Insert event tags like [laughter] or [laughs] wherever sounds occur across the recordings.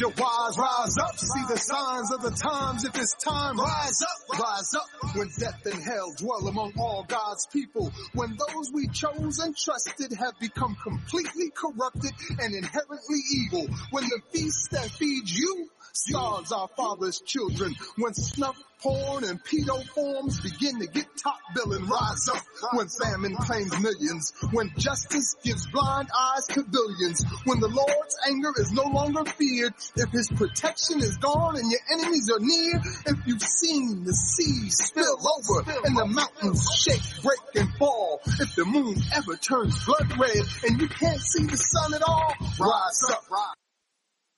Your wise rise up. See the signs of the times. If it's time, rise up, rise up. When death and hell dwell among all God's people, when those we chose and trusted have become completely corrupted and inherently evil, when the feast that feeds you starves our father's children, when snuff porn and pedo forms begin to get top billing, rise up. When famine claims millions, when justice gives blind eyes to billions, when the Lord's anger is no longer feared, if his protection is gone and your enemies are near, if you've seen the seas spill over and the mountains shake, break and fall, if the moon ever turns blood red and you can't see the sun at all, rise up, rise.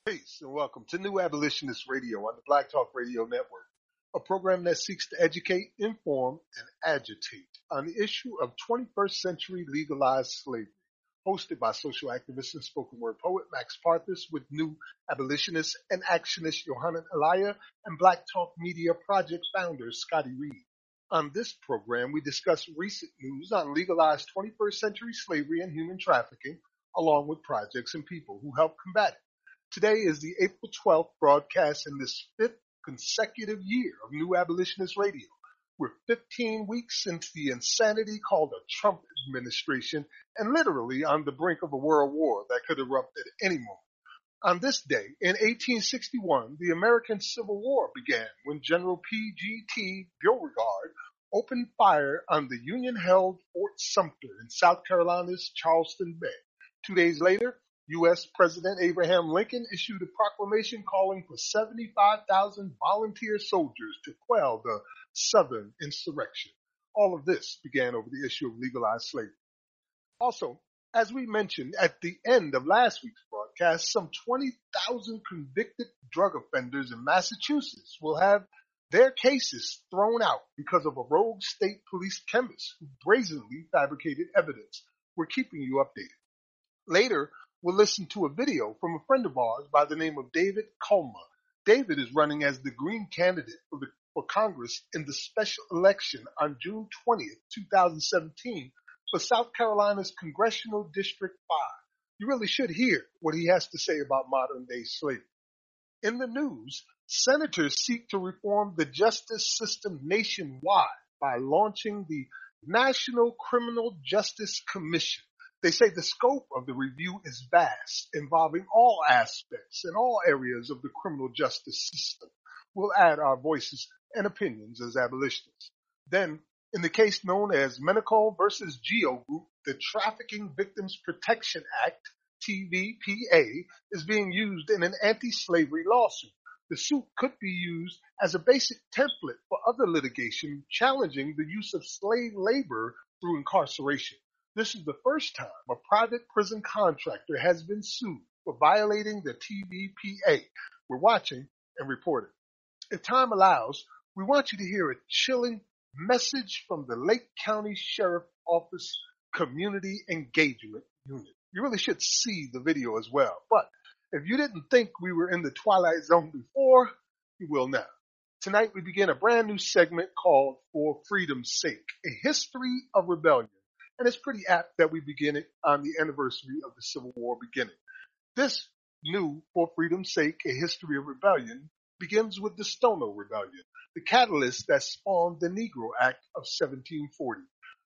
Peace and welcome to New Abolitionist Radio on the Black Talk Radio Network, a program that seeks to educate, inform, and agitate on the issue of 21st century legalized slavery. Hosted by social activist and spoken word poet Max Parthas with New Abolitionist and Actionist Yohanan Elia and Black Talk Media Project founder Scotty Reed. On this program, we discuss recent news on legalized 21st century slavery and human trafficking, along with projects and people who help combat it. Today is the April 12th broadcast in this fifth consecutive year of New Abolitionist Radio. We're 15 weeks into the insanity called a Trump administration and literally on the brink of a world war that could erupt at any moment. On this day, in 1861, the American Civil War began when General P.G.T. Beauregard opened fire on the Union-held Fort Sumter in South Carolina's Charleston Bay. Two days later, U.S. President Abraham Lincoln issued a proclamation calling for 75,000 volunteer soldiers to quell the Southern insurrection. All of this began over the issue of legalized slavery. Also, as we mentioned at the end of last week's broadcast, some 20,000 convicted drug offenders in Massachusetts will have their cases thrown out because of a rogue state police chemist who brazenly fabricated evidence. We're keeping you updated. Later, we'll listen to a video from a friend of ours by the name of David Kulma. David is running as the Green candidate for, the, for Congress in the special election on June 20th, 2017 for South Carolina's Congressional District 5. You really should hear what he has to say about modern day slavery. In the news, senators seek to reform the justice system nationwide by launching the National Criminal Justice Commission. They say the scope of the review is vast, involving all aspects and all areas of the criminal justice system. We'll add our voices and opinions as abolitionists. Then, in the case known as Menocal versus Geo Group, the Trafficking Victims Protection Act, TVPA, is being used in an anti-slavery lawsuit. The suit could be used as a basic template for other litigation challenging the use of slave labor through incarceration. This is the first time a private prison contractor has been sued for violating the TVPA. We're watching and reporting. If time allows, we want you to hear a chilling message from the Lake County Sheriff Office Community Engagement Unit. You really should see the video as well. But if you didn't think we were in the Twilight Zone before, you will now. Tonight we begin a brand new segment called For Freedom's Sake, a history of rebellion. And it's pretty apt that we begin it on the anniversary of the Civil War beginning. This new For Freedom's Sake, a history of rebellion begins with the Stono Rebellion, the catalyst that spawned the Negro Act of 1740.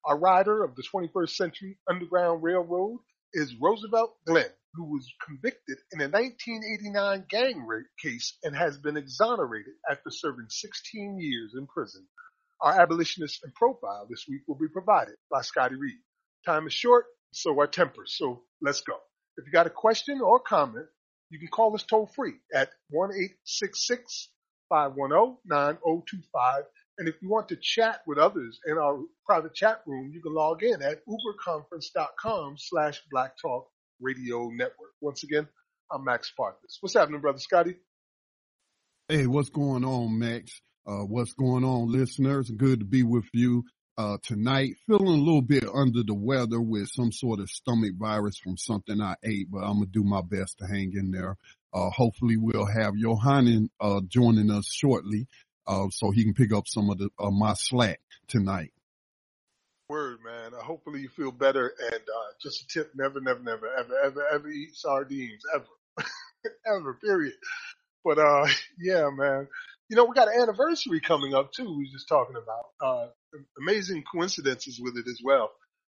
A rider of the 21st century Underground Railroad is Roosevelt Glenn, who was convicted in a 1989 gang rape case and has been exonerated after serving 16 years in prison. Our abolitionist and profile this week will be provided by Scotty Reed. Time is short, so are tempers. So let's go. If you got a question or comment, you can call us toll free at 1-866-510-9025 And if you want to chat with others in our private chat room, you can log in at uberconference.com slash Black Talk Radio Network. Once again, I'm Max Parthas. What's happening, brother Scotty? Hey, what's going on, Max? Uh, what's going on, listeners? Good to be with you uh, tonight. Feeling a little bit under the weather with some sort of stomach virus from something I ate, but I'm gonna do my best to hang in there. Uh, hopefully we'll have Yohanan, uh, joining us shortly, uh, so he can pick up some of the, uh, my slack tonight. Word, man. Hopefully you feel better and, just a tip, never, never, never, ever, ever, ever eat sardines, ever, [laughs] ever, period. But, uh, [laughs] yeah, man. You know, we got an anniversary coming up too. We were just talking about, uh, amazing coincidences with it as well.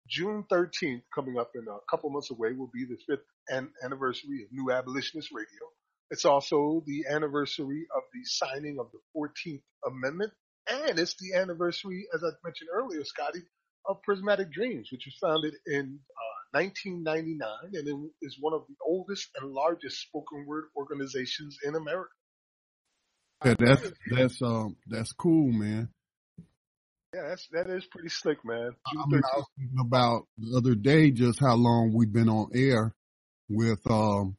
June 13th, coming up in a couple months away, will be the fifth an- anniversary of New Abolitionist Radio. It's also the anniversary of the signing of the 14th Amendment, and it's the anniversary, as I mentioned earlier, Scotty, of Prismatic Dreams, which was founded in uh, 1999 and is one of the oldest and largest spoken word organizations in America. Yeah, that's that's um that's cool, man. Yeah, that's that is pretty slick, man. I mean, I was thinking about the other day just how long we've been on air with um,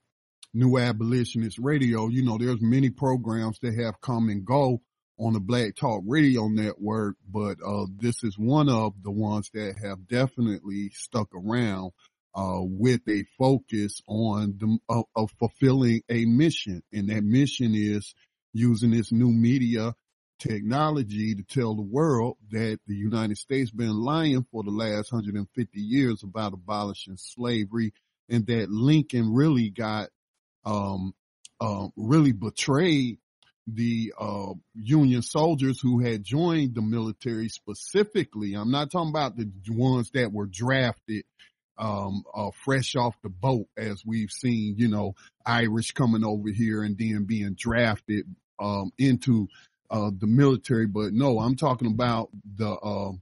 New Abolitionist Radio. You know, there's many programs that have come and go on the Black Talk Radio Network, but uh, this is one of the ones that have definitely stuck around uh, with a focus on the, of, of fulfilling a mission, and that mission is using this new media technology to tell the world that the United States been lying for the last 150 years about abolishing slavery and that Lincoln really got, um, uh, really betrayed the, uh, Union soldiers who had joined the military specifically. I'm not talking about the ones that were drafted um, uh, fresh off the boat, as we've seen, you know, Irish coming over here and then being drafted um, into uh, the military. But no, I'm talking about the uh,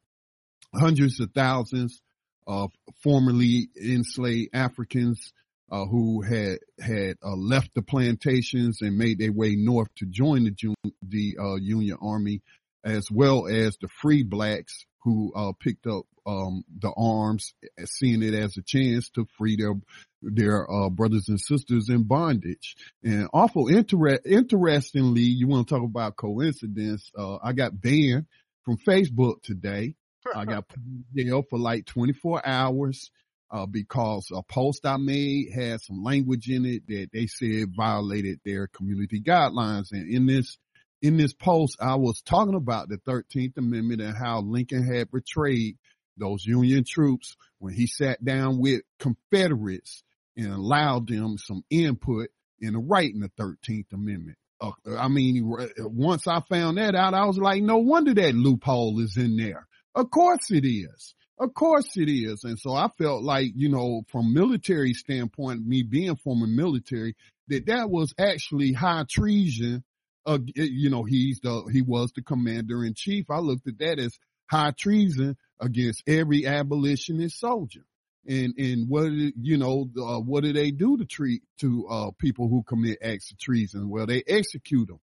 hundreds of thousands of formerly enslaved Africans uh, who had had uh, left the plantations and made their way north to join the the uh, Union Army, as well as the free blacks who uh, picked up um, the arms, seeing it as a chance to free their their uh, brothers and sisters in bondage. And awful inter- interestingly, you want to talk about coincidence? Uh, I got banned from Facebook today. I got put in jail for like 24 hours. Uh, because a post I made had some language in it that they said violated their community guidelines. And in this, in this post, I was talking about the 13th Amendment and how Lincoln had betrayed those Union troops when he sat down with Confederates and allowed them some input in the writing the 13th Amendment. Uh, I mean, once I found that out, I was like, no wonder that loophole is in there. Of course it is. Of course it is. And so I felt like, you know, from military standpoint, me being former military, that that was actually high treason. Uh, you know, he's the, he was the commander in chief. I looked at that as high treason against every abolitionist soldier and and what you know uh, what do they do to treat to uh, people who commit acts of treason? Well, they execute them.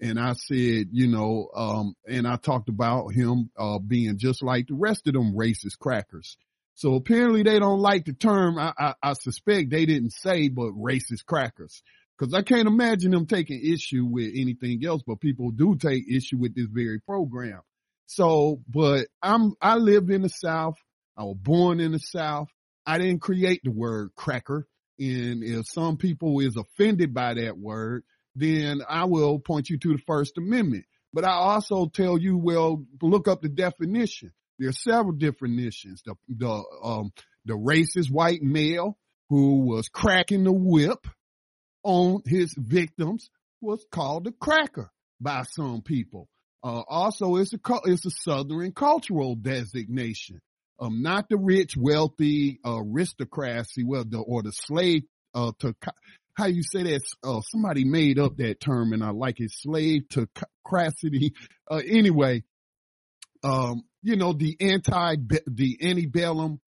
And I said, you know, um, and I talked about him uh, being just like the rest of them racist crackers. So apparently they don't like the term. I, I, I suspect they didn't say, but racist crackers. Cause I can't imagine them taking issue with anything else, but people do take issue with this very program. So, but I'm, I lived in the South. I was born in the South. I didn't create the word cracker. And if some people is offended by that word, then I will point you to the First Amendment. But I also tell you, well, look up the definition. There are several definitions. The, the, um, the racist white male who was cracking the whip on his victims was called a cracker by some people. Uh, also, it's a, it's a Southern cultural designation um, not the rich, wealthy aristocracy, well, the, or the slave, uh, to, how you say that, uh, somebody made up that term and I like it, slave to crassity. [laughs] Uh, anyway, um, you know, the anti, the antebellum,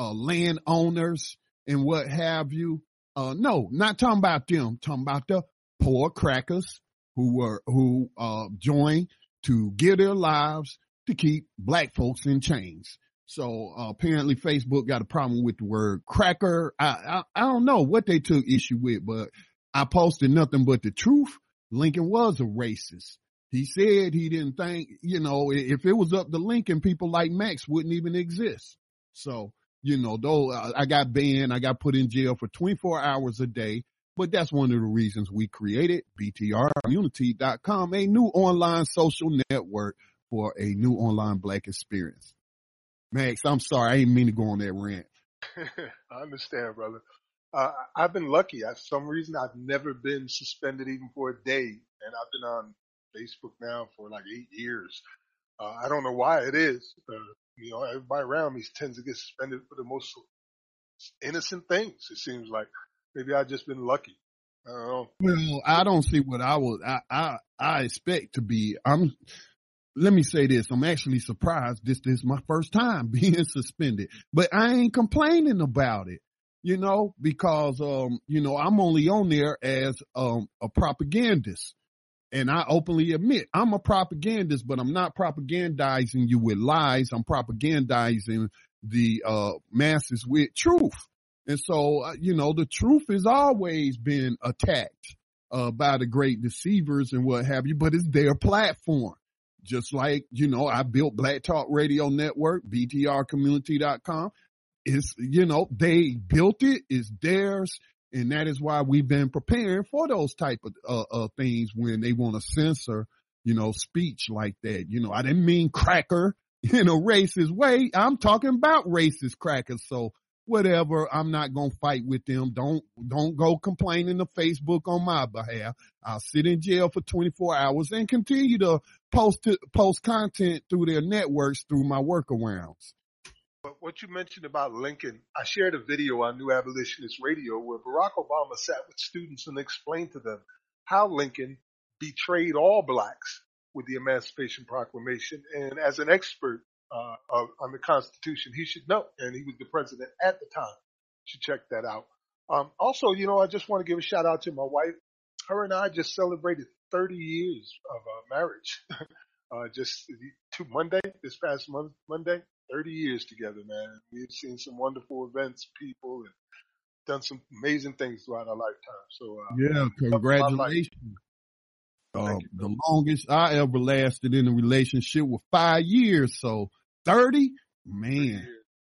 uh, landowners and what have you. Uh, no, not talking about them, talking about the poor crackers who were, who, uh, joined to give their lives to keep black folks in chains. So uh, apparently Facebook got a problem with the word cracker. I, I, I don't know what they took issue with, but I posted nothing but the truth. Lincoln was a racist. He said he didn't think, you know, if it was up to Lincoln, people like Max wouldn't even exist. So, you know, though I got banned, I got put in jail for 24 hours a day, but that's one of the reasons we created BTRcommunity.com, a new online social network for a new online black experience. Max, I'm sorry. I didn't mean to go on that rant. [laughs] I understand, brother. Uh, I've been lucky. For some reason, I've never been suspended even for a day. And I've been on Facebook now for like eight years. Uh, I don't know why it is. Uh, you know, everybody around me tends to get suspended for the most innocent things. It seems like maybe I've just been lucky. I don't know. Well, I don't see what I would, I, I, I expect to be. I'm, let me say this. I'm actually surprised. This, this is my first time [laughs] being suspended, but I ain't complaining about it, you know, because, um, you know, I'm only on there as, um, a propagandist. And I openly admit I'm a propagandist, but I'm not propagandizing you with lies. I'm propagandizing the, uh, masses with truth. And so, uh, you know, the truth has always been attacked, uh, by the great deceivers and what have you, but it's their platform. Just like, you know, I built Black Talk Radio Network, BTRcommunity.com. It's, you know, they built it, it's theirs. And that is why we've been preparing for those type of uh, uh, things when they want to censor, you know, speech like that. You know, I didn't mean cracker [laughs] in a racist way. I'm talking about racist crackers. So whatever. I'm not going to fight with them. Don't, don't go complaining to Facebook on my behalf. I'll sit in jail for 24 hours and continue to post, to, post content through their networks through my workarounds. But what you mentioned about Lincoln, I shared a video on New Abolitionist Radio where Barack Obama sat with students and explained to them how Lincoln betrayed all blacks with the Emancipation Proclamation. And as an expert uh, on the Constitution. He should know, and he was the president at the time. should check that out. Um, also, you know, I just want to give a shout out to my wife. Her and I just celebrated 30 years of uh, marriage. [laughs] uh, just to Monday, this past month, Monday, 30 years together, man. We've seen some wonderful events, people, and done some amazing things throughout our lifetime. So, uh, yeah, congratulations. Uh, the longest I ever lasted in a relationship was five years. So 30, man.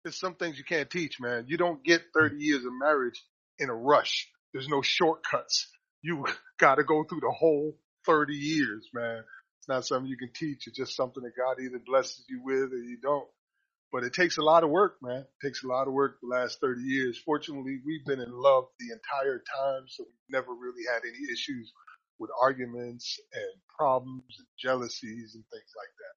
There's some things you can't teach, man. You don't get 30 years of marriage in a rush. There's no shortcuts. You [laughs] got to go through the whole 30 years, man. It's not something you can teach. It's just something that God either blesses you with or you don't. But it takes a lot of work, man. It takes a lot of work the last 30 years. Fortunately, we've been in love the entire time, so we've never really had any issues with arguments and problems and jealousies and things like that.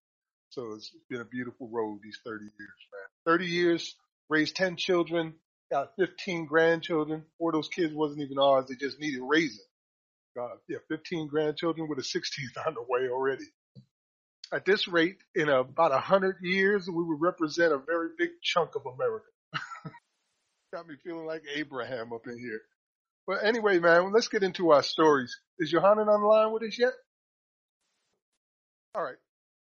So it's been a beautiful road these 30 years, man. 30 years, raised 10 children, got 15 grandchildren. Four of those kids wasn't even ours. They just needed raising. God, yeah, 15 grandchildren with a 16th on the way already. At this rate, in about a hundred years, we would represent a very big chunk of America. [laughs] got me feeling like Abraham up in here. But anyway, man, let's get into our stories. Is Yohanan on the line with us yet? All right.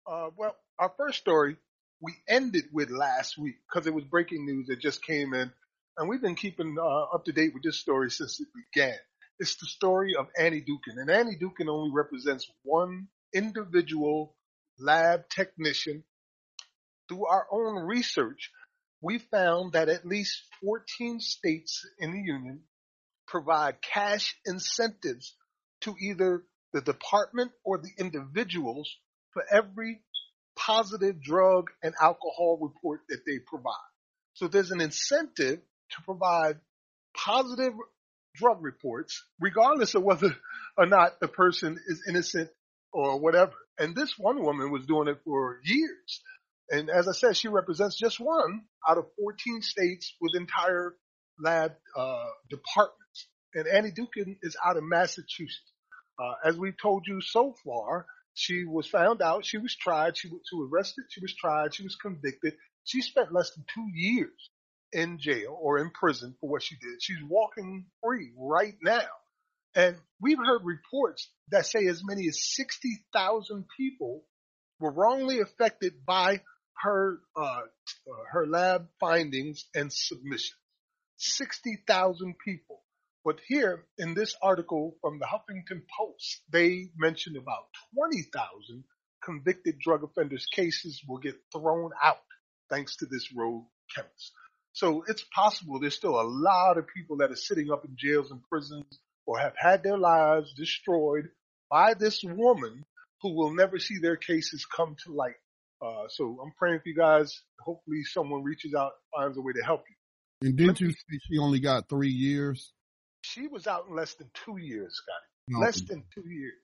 Uh, well, our first story we ended with last week because it was breaking news that just came in, and we've been keeping uh, up to date with this story since it began. It's the story of Annie Dookhan, and Annie Dookhan only represents one individual lab technician. Through our own research, we found that at least 14 states in the union provide cash incentives to either the department or the individuals for every positive drug and alcohol report that they provide. So there's an incentive to provide positive drug reports, regardless of whether or not the person is innocent or whatever. And this one woman was doing it for years. And as I said, she represents just one out of 14 states with entire lab uh, departments. And Annie Dookhan is out of Massachusetts. Uh, as we've told you so far, she was found out. She was tried. She was, she was arrested. She was tried. She was convicted. She spent less than two years in jail or in prison for what she did. She's walking free right now. And we've heard reports that say as many as 60,000 people were wrongly affected by her uh, her lab findings and submissions. 60,000 people. But here in this article from the Huffington Post, they mentioned about 20,000 convicted drug offenders cases will get thrown out thanks to this rogue chemist. So it's possible there's still a lot of people that are sitting up in jails and prisons or have had their lives destroyed by this woman who will never see their cases come to light. Uh, so I'm praying for you guys. Hopefully someone reaches out, finds a way to help you. And didn't you say she only got three years? She was out in less than two years, Scotty. Less than two years.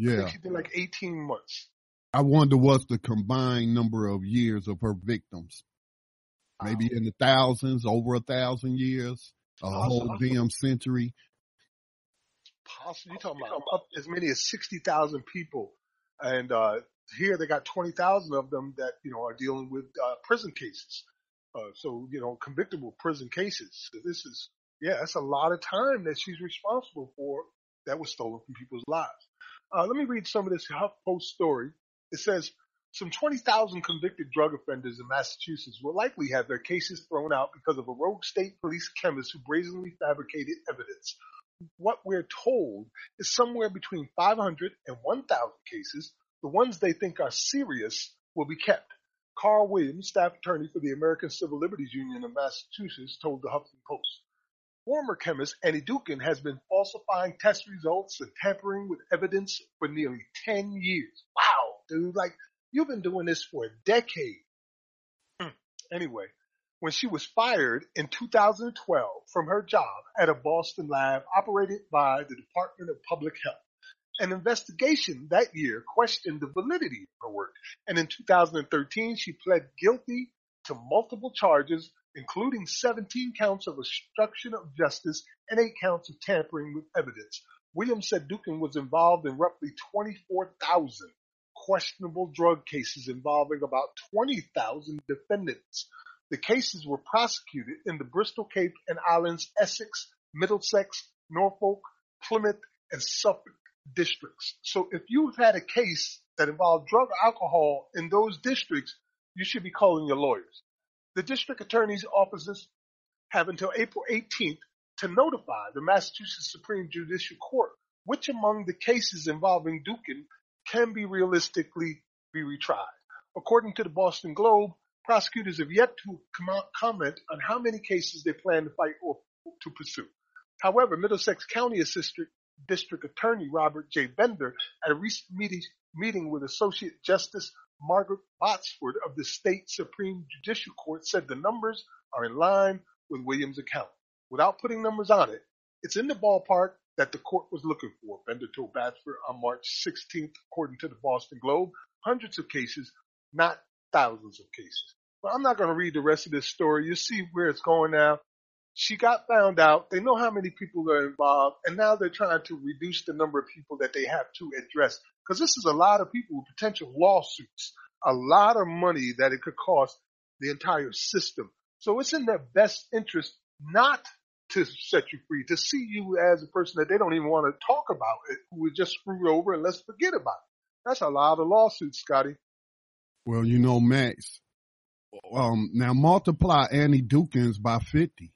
Yeah. she did like 18 months. I wonder what's the combined number of years of her victims. Maybe in the thousands, over a thousand years, a whole damn century. Possibly. You're talking about up as many as 60,000 people. And, uh, here they got 20,000 of them that, you know, are dealing with, uh, prison cases. Uh, so, you know, convictable prison cases. So this is, yeah, that's a lot of time that she's responsible for that was stolen from people's lives. Uh, let me read some of this HuffPost story. It says, some 20,000 convicted drug offenders in Massachusetts will likely have their cases thrown out because of a rogue state police chemist who brazenly fabricated evidence. What we're told is somewhere between 500 and 1,000 cases, the ones they think are serious, will be kept. Carl Williams, staff attorney for the American Civil Liberties Union of Massachusetts, told the Huffington Post. Former chemist Annie Dookhan has been falsifying test results and tampering with evidence for nearly 10 years. Wow, dude. Like, You've been doing this for a decade. Hmm. Anyway, when she was fired in 2012 from her job at a Boston lab operated by the Department of Public Health, an investigation that year questioned the validity of her work. And in 2013, she pled guilty to multiple charges, including 17 counts of obstruction of justice and eight counts of tampering with evidence. Williams said Dookhan was involved in roughly 24,000 questionable drug cases involving about 20,000 defendants. The cases were prosecuted in the Bristol, Cape and Islands, Essex, Middlesex, Norfolk, Plymouth, and Suffolk districts. So if you've had a case that involved drug or alcohol in those districts, you should be calling your lawyers. The district attorney's offices have until April 18th to notify the Massachusetts Supreme Judicial Court which among the cases involving Dookhan can be realistically be retried. According to the Boston Globe, prosecutors have yet to comment on how many cases they plan to fight or to pursue. However, Middlesex County Assistant District Attorney Robert J. Bender at a recent meeting, meeting with Associate Justice Margaret Botsford of the State Supreme Judicial Court said the numbers are in line with Williams' account. Without putting numbers on it, it's in the ballpark that the court was looking for. Bender told Botsford on March 16th, according to the Boston Globe, hundreds of cases, not thousands of cases. But I'm not going to read the rest of this story. You see where it's going now. She got found out. They know how many people are involved, and now they're trying to reduce the number of people that they have to address. Because this is a lot of people with potential lawsuits, a lot of money that it could cost the entire system. So it's in their best interest not to set you free, to see you as a person that they don't even want to talk about it, who was just screwed over and let's forget about it. That's a lot of lawsuits, Scotty. Well, you know, Max, um, now multiply Annie Dookhans by 50.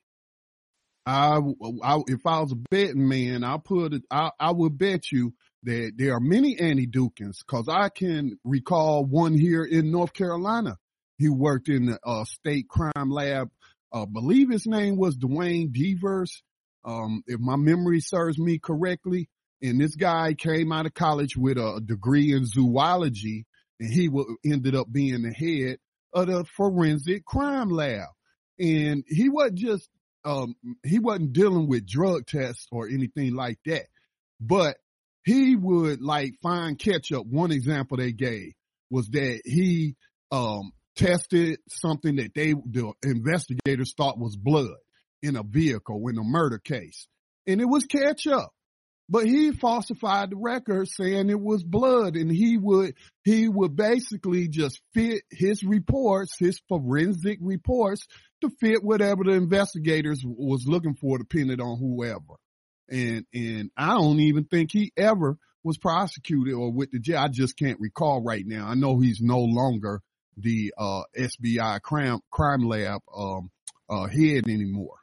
I, I, if I was a betting man, I put it, I, I would bet you that there are many Annie Dookhans because I can recall one here in North Carolina. He worked in the uh, state crime lab uh, believe his name was Dwayne Devers, um, if my memory serves me correctly. And this guy came out of college with a degree in zoology, and he w- ended up being the head of the forensic crime lab. And he wasn't just um, he wasn't dealing with drug tests or anything like that, but he would like find ketchup. One example they gave was that he um, tested something that they, the investigators thought was blood in a vehicle in a murder case. And it was ketchup. But he falsified the record saying it was blood and he would, he would basically just fit his reports, his forensic reports to fit whatever the investigators was looking for depending on whoever. And, and I don't even think he ever was prosecuted or with the jail. I just can't recall right now. I know he's no longer the uh, SBI crime crime lab um, uh, head anymore.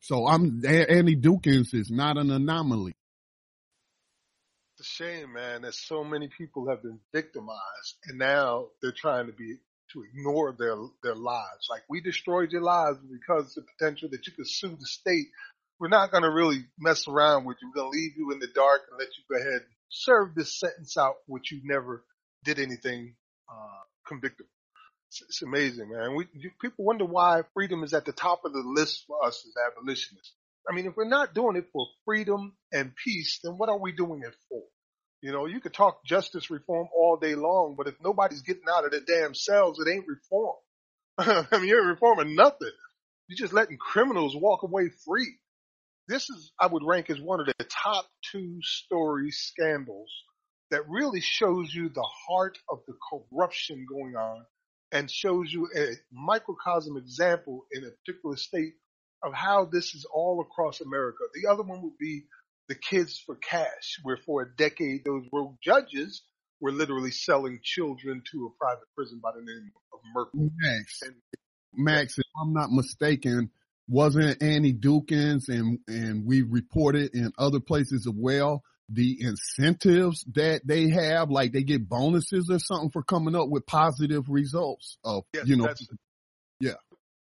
So I'm Annie Dookhans is not an anomaly. A shame, man, that so many people have been victimized, and now they're trying to be to ignore their their lives. Like we destroyed your lives because the potential that you could sue the state. We're not going to really mess around with you. We're going to leave you in the dark and let you go ahead and serve this sentence out, which you never did anything uh, convicted. It's, it's amazing, man. We you, people wonder why freedom is at the top of the list for us as abolitionists. I mean, if we're not doing it for freedom and peace, then what are we doing it for? You know, you could talk justice reform all day long, but if nobody's getting out of their damn cells, it ain't reform. [laughs] I mean, you ain't reforming nothing. You're just letting criminals walk away free. This is, I would rank as one of the top two story scandals that really shows you the heart of the corruption going on and shows you a microcosm example in a particular state of how this is all across America. The other one would be the kids for cash, where for a decade those rogue judges were literally selling children to a private prison by the name of Mericle. Max, and, Max, if I'm not mistaken, wasn't Annie Dookhan's and and we reported in other places as well the incentives that they have, like they get bonuses or something for coming up with positive results of yes, you know yeah.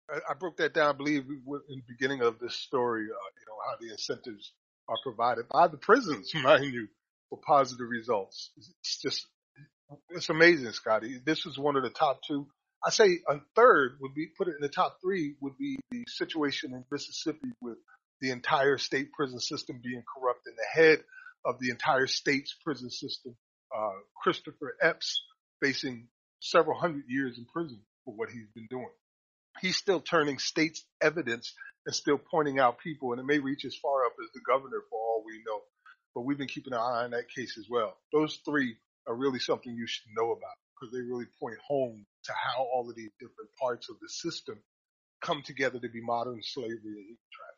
I, broke that down, I believe, in the beginning of this story, uh, you know, how the incentives are provided by the prisons, [laughs] mind you, for positive results. It's just, it's amazing, Scotty. This is one of the top two. I say a third would be, put it in the top three would be the situation in Mississippi with the entire state prison system being corrupt and the head of the entire state's prison system, uh, Christopher Epps facing several hundred years in prison for what he's been doing. He's still turning state's evidence and still pointing out people, and it may reach as far up as the governor for all we know. But we've been keeping an eye on that case as well. Those three are really something you should know about because they really point home to how all of these different parts of the system come together to be modern slavery and trafficking.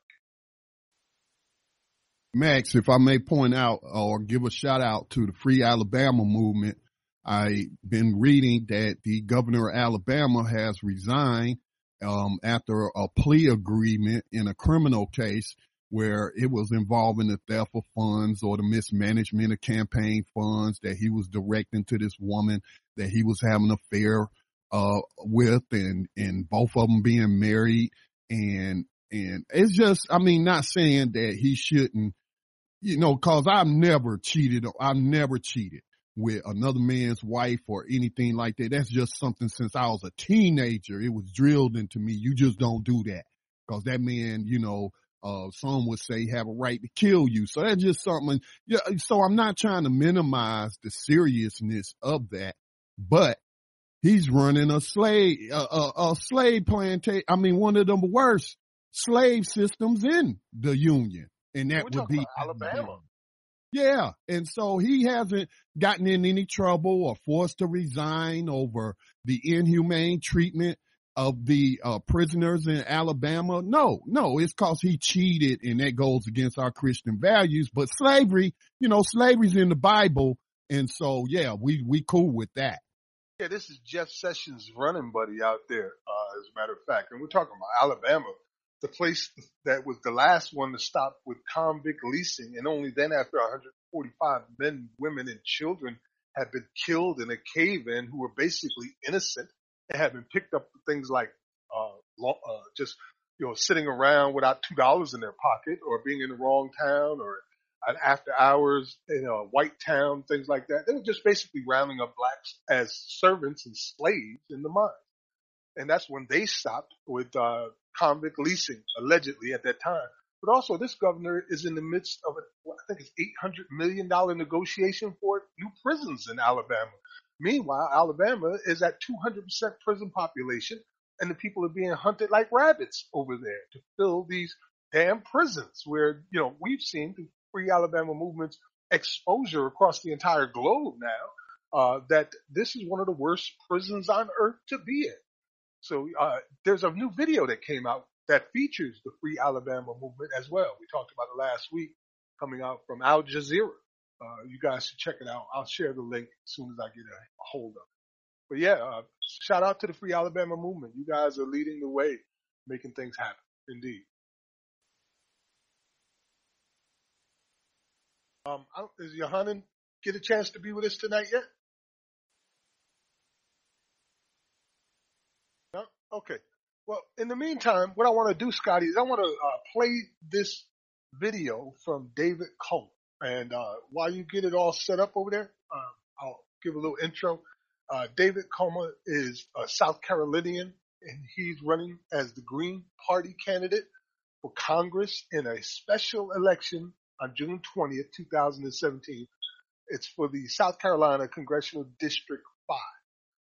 Max, if I may point out or give a shout out to the Free Alabama movement, I've been reading that the governor of Alabama has resigned um, after a plea agreement in a criminal case where it was involving the theft of funds or the mismanagement of campaign funds that he was directing to this woman that he was having an affair uh, with and and both of them being married. And and it's just I mean not saying that he shouldn't you know cause I've never cheated I've never cheated with another man's wife or anything like that. That's just something since I was a teenager. It was drilled into me. You just don't do that because that man, you know, uh, some would say have a right to kill you. So that's just something. Yeah. So I'm not trying to minimize the seriousness of that, but he's running a slave, a, a, a slave plantation. I mean, one of the worst slave systems in the union. And that would be Alabama. Yeah. And so he hasn't gotten in any trouble or forced to resign over the inhumane treatment of the uh, prisoners in Alabama. No, no, it's cause he cheated and that goes against our Christian values. But slavery, you know, slavery's in the Bible. And so, yeah, we, we cool with that. Yeah, this is Jeff Sessions' running buddy out there, uh, as a matter of fact. And we're talking about Alabama the place that was the last one to stop with convict leasing. And only then after 145 men, women, and children had been killed in a cave in who were basically innocent and had been picked up for things like, uh, uh, just, you know, sitting around without $2 in their pocket or being in the wrong town or an after hours in a white town, things like that. They were just basically rounding up blacks as servants and slaves in the mines. And that's when they stopped with, uh, convict leasing, allegedly at that time. But also, this governor is in the midst of a, I think it's $800 million negotiation for new prisons in Alabama. Meanwhile, Alabama is at 200% prison population, and the people are being hunted like rabbits over there to fill these damn prisons where, you know, we've seen the Free Alabama movement's exposure across the entire globe now, uh, that this is one of the worst prisons on earth to be in. So uh, there's a new video that came out that features the Free Alabama movement as well. We talked about it last week, coming out from Al Jazeera. Uh, you guys should check it out. I'll share the link as soon as I get a, hold of it. But yeah, uh, shout out to the Free Alabama movement. You guys are leading the way, making things happen. Indeed. Um, is Yohanan get a chance to be with us tonight yet? No? Okay. Well, in the meantime, what I want to do, Scotty, is I want to uh, play this video from David Kulma. And uh, while you get it all set up over there, uh, I'll give a little intro. Uh, David Kulma is a South Carolinian, and he's running as the Green Party candidate for Congress in a special election on June 20th, 2017. It's for the South Carolina Congressional District 5.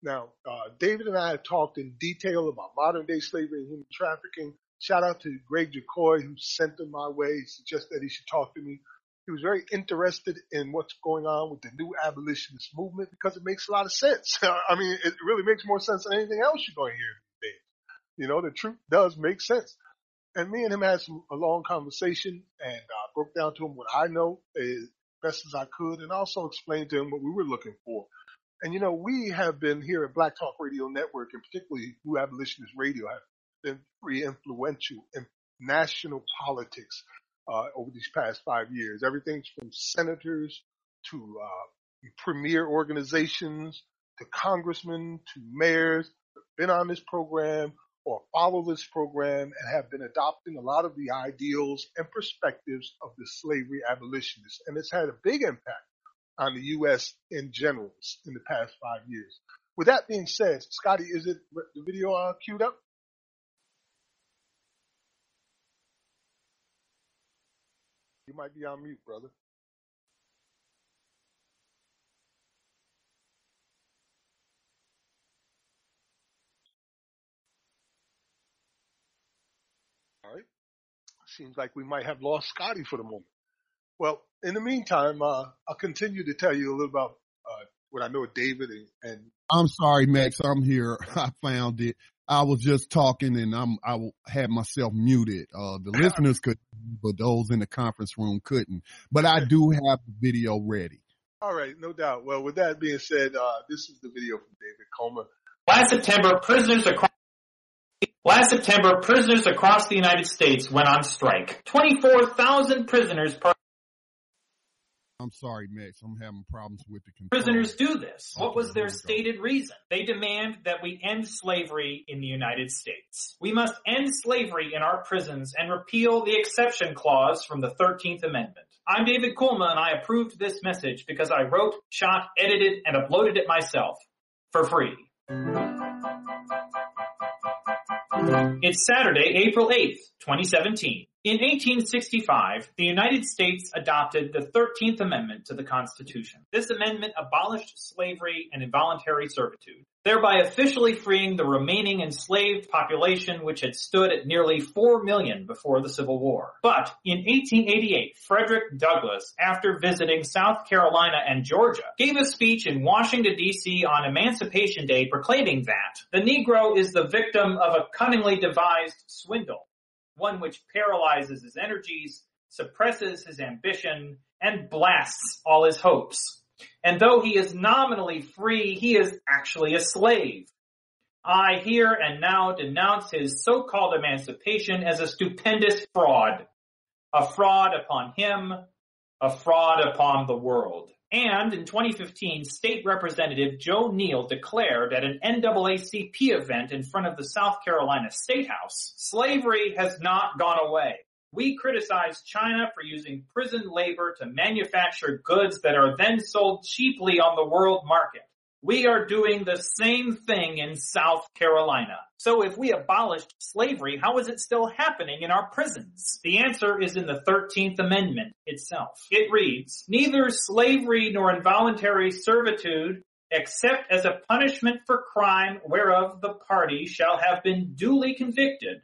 Now, uh, David and I have talked in detail about modern day slavery and human trafficking. Shout out to Greg Jacoy who sent him my way. Suggested that he should talk to me. He was very interested in what's going on with the new abolitionist movement because it makes a lot of sense. [laughs] I mean, it really makes more sense than anything else you're going to hear days. You know, the truth does make sense. And me and him had some, a long conversation and uh, broke down to him what I know as best as I could and also explained to him what we were looking for. And you know, we have been here at Black Talk Radio Network and particularly New Abolitionist Radio have been very influential in national politics uh, over these past five years. Everything from senators to uh, premier organizations to congressmen to mayors have been on this program or follow this program and have been adopting a lot of the ideals and perspectives of the slavery abolitionists. And it's had a big impact on the U.S. in general in the past five years. With that being said, Scotty, is it the video uh, queued up? You might be on mute, brother. All right. Seems like we might have lost Scotty for the moment. Well, in the meantime, uh, I'll continue to tell you a little about uh, what I know of David and, and. I'm sorry, Max. I'm here. [laughs] I found it. I was just talking and I'm I had myself muted. Uh, the [laughs] listeners could, but those in the conference room couldn't. But I do have the video ready. All right, no doubt. Well, with that being said, uh, this is the video from David Kulma. Last September, prisoners across Last September, prisoners across the United States went on strike. 24,000 prisoners I'm sorry, Max. I'm having problems with the control. Prisoners do this. What was their stated reason? They demand that we end slavery in the United States. We must end slavery in our prisons and repeal the exception clause from the 13th Amendment. I'm David Kulma and I approved this message because I wrote, shot, edited, and uploaded it myself for free. It's Saturday, April 8th, 2017. In 1865, the United States adopted the 13th Amendment to the Constitution. This amendment abolished slavery and involuntary servitude, thereby officially freeing the remaining enslaved population which had stood at nearly 4 million before the Civil War. But in 1888, Frederick Douglass, after visiting South Carolina and Georgia, gave a speech in Washington DC on Emancipation Day proclaiming that the Negro is the victim of a cunningly devised swindle one which paralyzes his energies, suppresses his ambition, and blasts all his hopes. And though he is nominally free, he is actually a slave. I here and now denounce his so-called emancipation as a stupendous fraud. A fraud upon him, a fraud upon the world. And in 2015, State Representative Joe Neal declared at an NAACP event in front of the South Carolina State House, slavery has not gone away. We criticize China for using prison labor to manufacture goods that are then sold cheaply on the world market. We are doing the same thing in South Carolina. So if we abolished slavery, how is it still happening in our prisons? The answer is in the 13th Amendment itself. It reads, neither slavery nor involuntary servitude except as a punishment for crime whereof the party shall have been duly convicted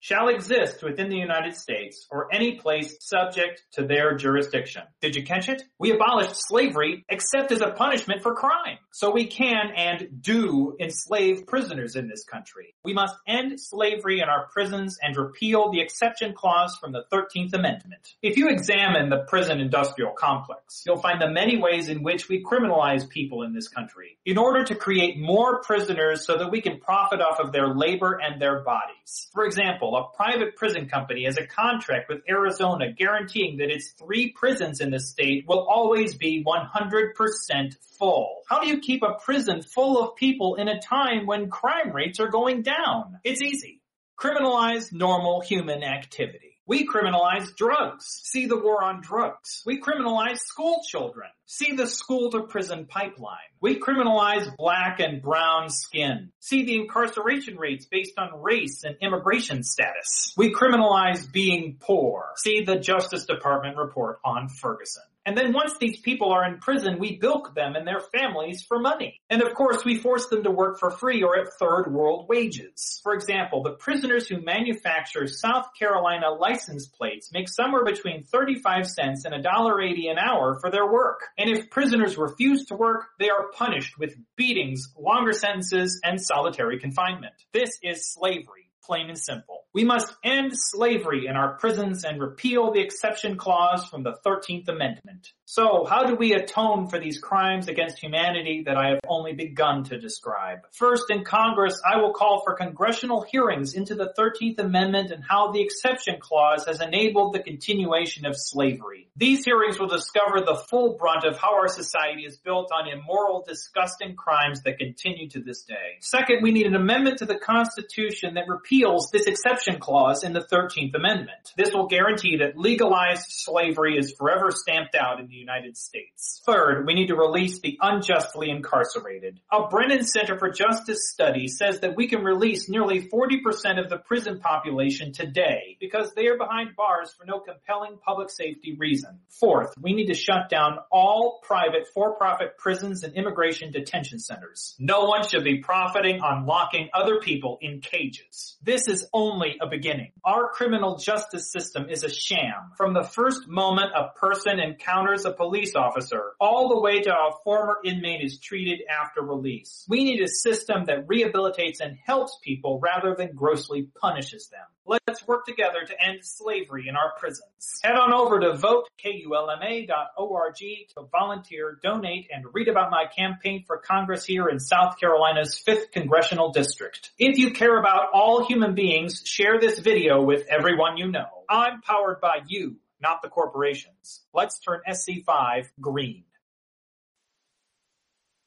shall exist within the United States or any place subject to their jurisdiction. Did you catch it? We abolished slavery except as a punishment for crime. So we can and do enslave prisoners in this country. We must end slavery in our prisons and repeal the exception clause from the 13th Amendment. If you examine the prison industrial complex, you'll find the many ways in which we criminalize people in this country in order to create more prisoners so that we can profit off of their labor and their bodies. For example, a private prison company has a contract with Arizona guaranteeing that its three prisons in the state will always be 100% full. How do you keep a prison full of people in a time when crime rates are going down? It's easy. Criminalize normal human activity. We criminalize drugs. See the war on drugs. We criminalize school children. See the school to prison pipeline. We criminalize black and brown skin. See the incarceration rates based on race and immigration status. We criminalize being poor. See the Justice Department report on Ferguson. And then once these people are in prison, we bilk them and their families for money. And of course, we force them to work for free or at third world wages. For example, the prisoners who manufacture South Carolina license plates make somewhere between 35 cents and $1.80 an hour for their work. And if prisoners refuse to work, they are punished with beatings, longer sentences, and solitary confinement. This is slavery plain and simple. We must end slavery in our prisons and repeal the exception clause from the 13th Amendment. So how do we atone for these crimes against humanity that I have only begun to describe? First, in Congress, I will call for congressional hearings into the 13th Amendment and how the exception clause has enabled the continuation of slavery. These hearings will discover the full brunt of how our society is built on immoral, disgusting crimes that continue to this day. Second, we need an amendment to the Constitution that repeals this exception clause in the 13th Amendment. This will guarantee that legalized slavery is forever stamped out in the United States. Third, we need to release the unjustly incarcerated. A Brennan Center for Justice study says that we can release nearly 40% of the prison population today because they are behind bars for no compelling public safety reason. Fourth, we need to shut down all private for-profit prisons and immigration detention centers. No one should be profiting on locking other people in cages. This is only a beginning. Our criminal justice system is a sham. From the first moment a person encounters a police officer all the way to how a former inmate is treated after release. We need a system that rehabilitates and helps people rather than grossly punishes them. Let's work together to end slavery in our prisons. Head on over to votekulma.org to volunteer, donate, and read about my campaign for Congress here in South Carolina's 5th Congressional District. If you care about all human beings, share this video with everyone you know. I'm powered by you not the corporations. Let's turn SC5 green.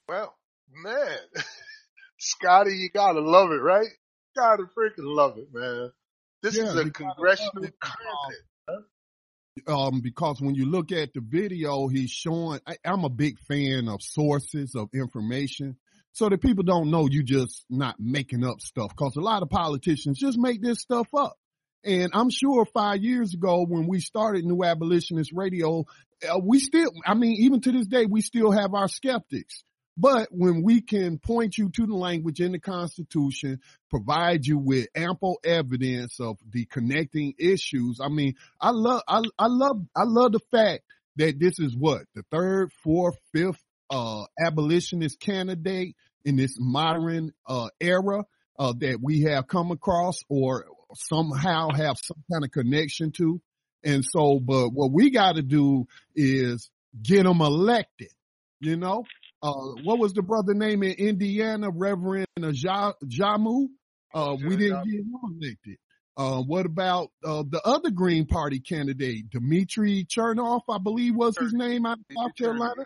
Well, man, [laughs] Scotty, you gotta love it, right? Gotta freaking love it, man. This yeah, is a congressional content. Um, because when you look at the video, he's showing, I, I'm a big fan of sources of information so that people don't know you just not making up stuff. Cause a lot of politicians just make this stuff up. And I'm sure five years ago when we started New Abolitionist Radio, uh, we still, I mean, even to this day, we still have our skeptics. But when we can point you to the language in the Constitution, provide you with ample evidence of the connecting issues, I mean, I love, I, I love, I love the fact that this is what the third, fourth, fifth, uh, abolitionist candidate in this modern, uh, era, uh, that we have come across or somehow have some kind of connection to. And so, but what we got to do is get them elected. You know, uh, what was the brother name in Indiana, Reverend Jamu? Uh, we didn't get him elected. Uh, what about uh, the other Green Party candidate, Dimitri Chernoff, I believe was his name out of South Carolina?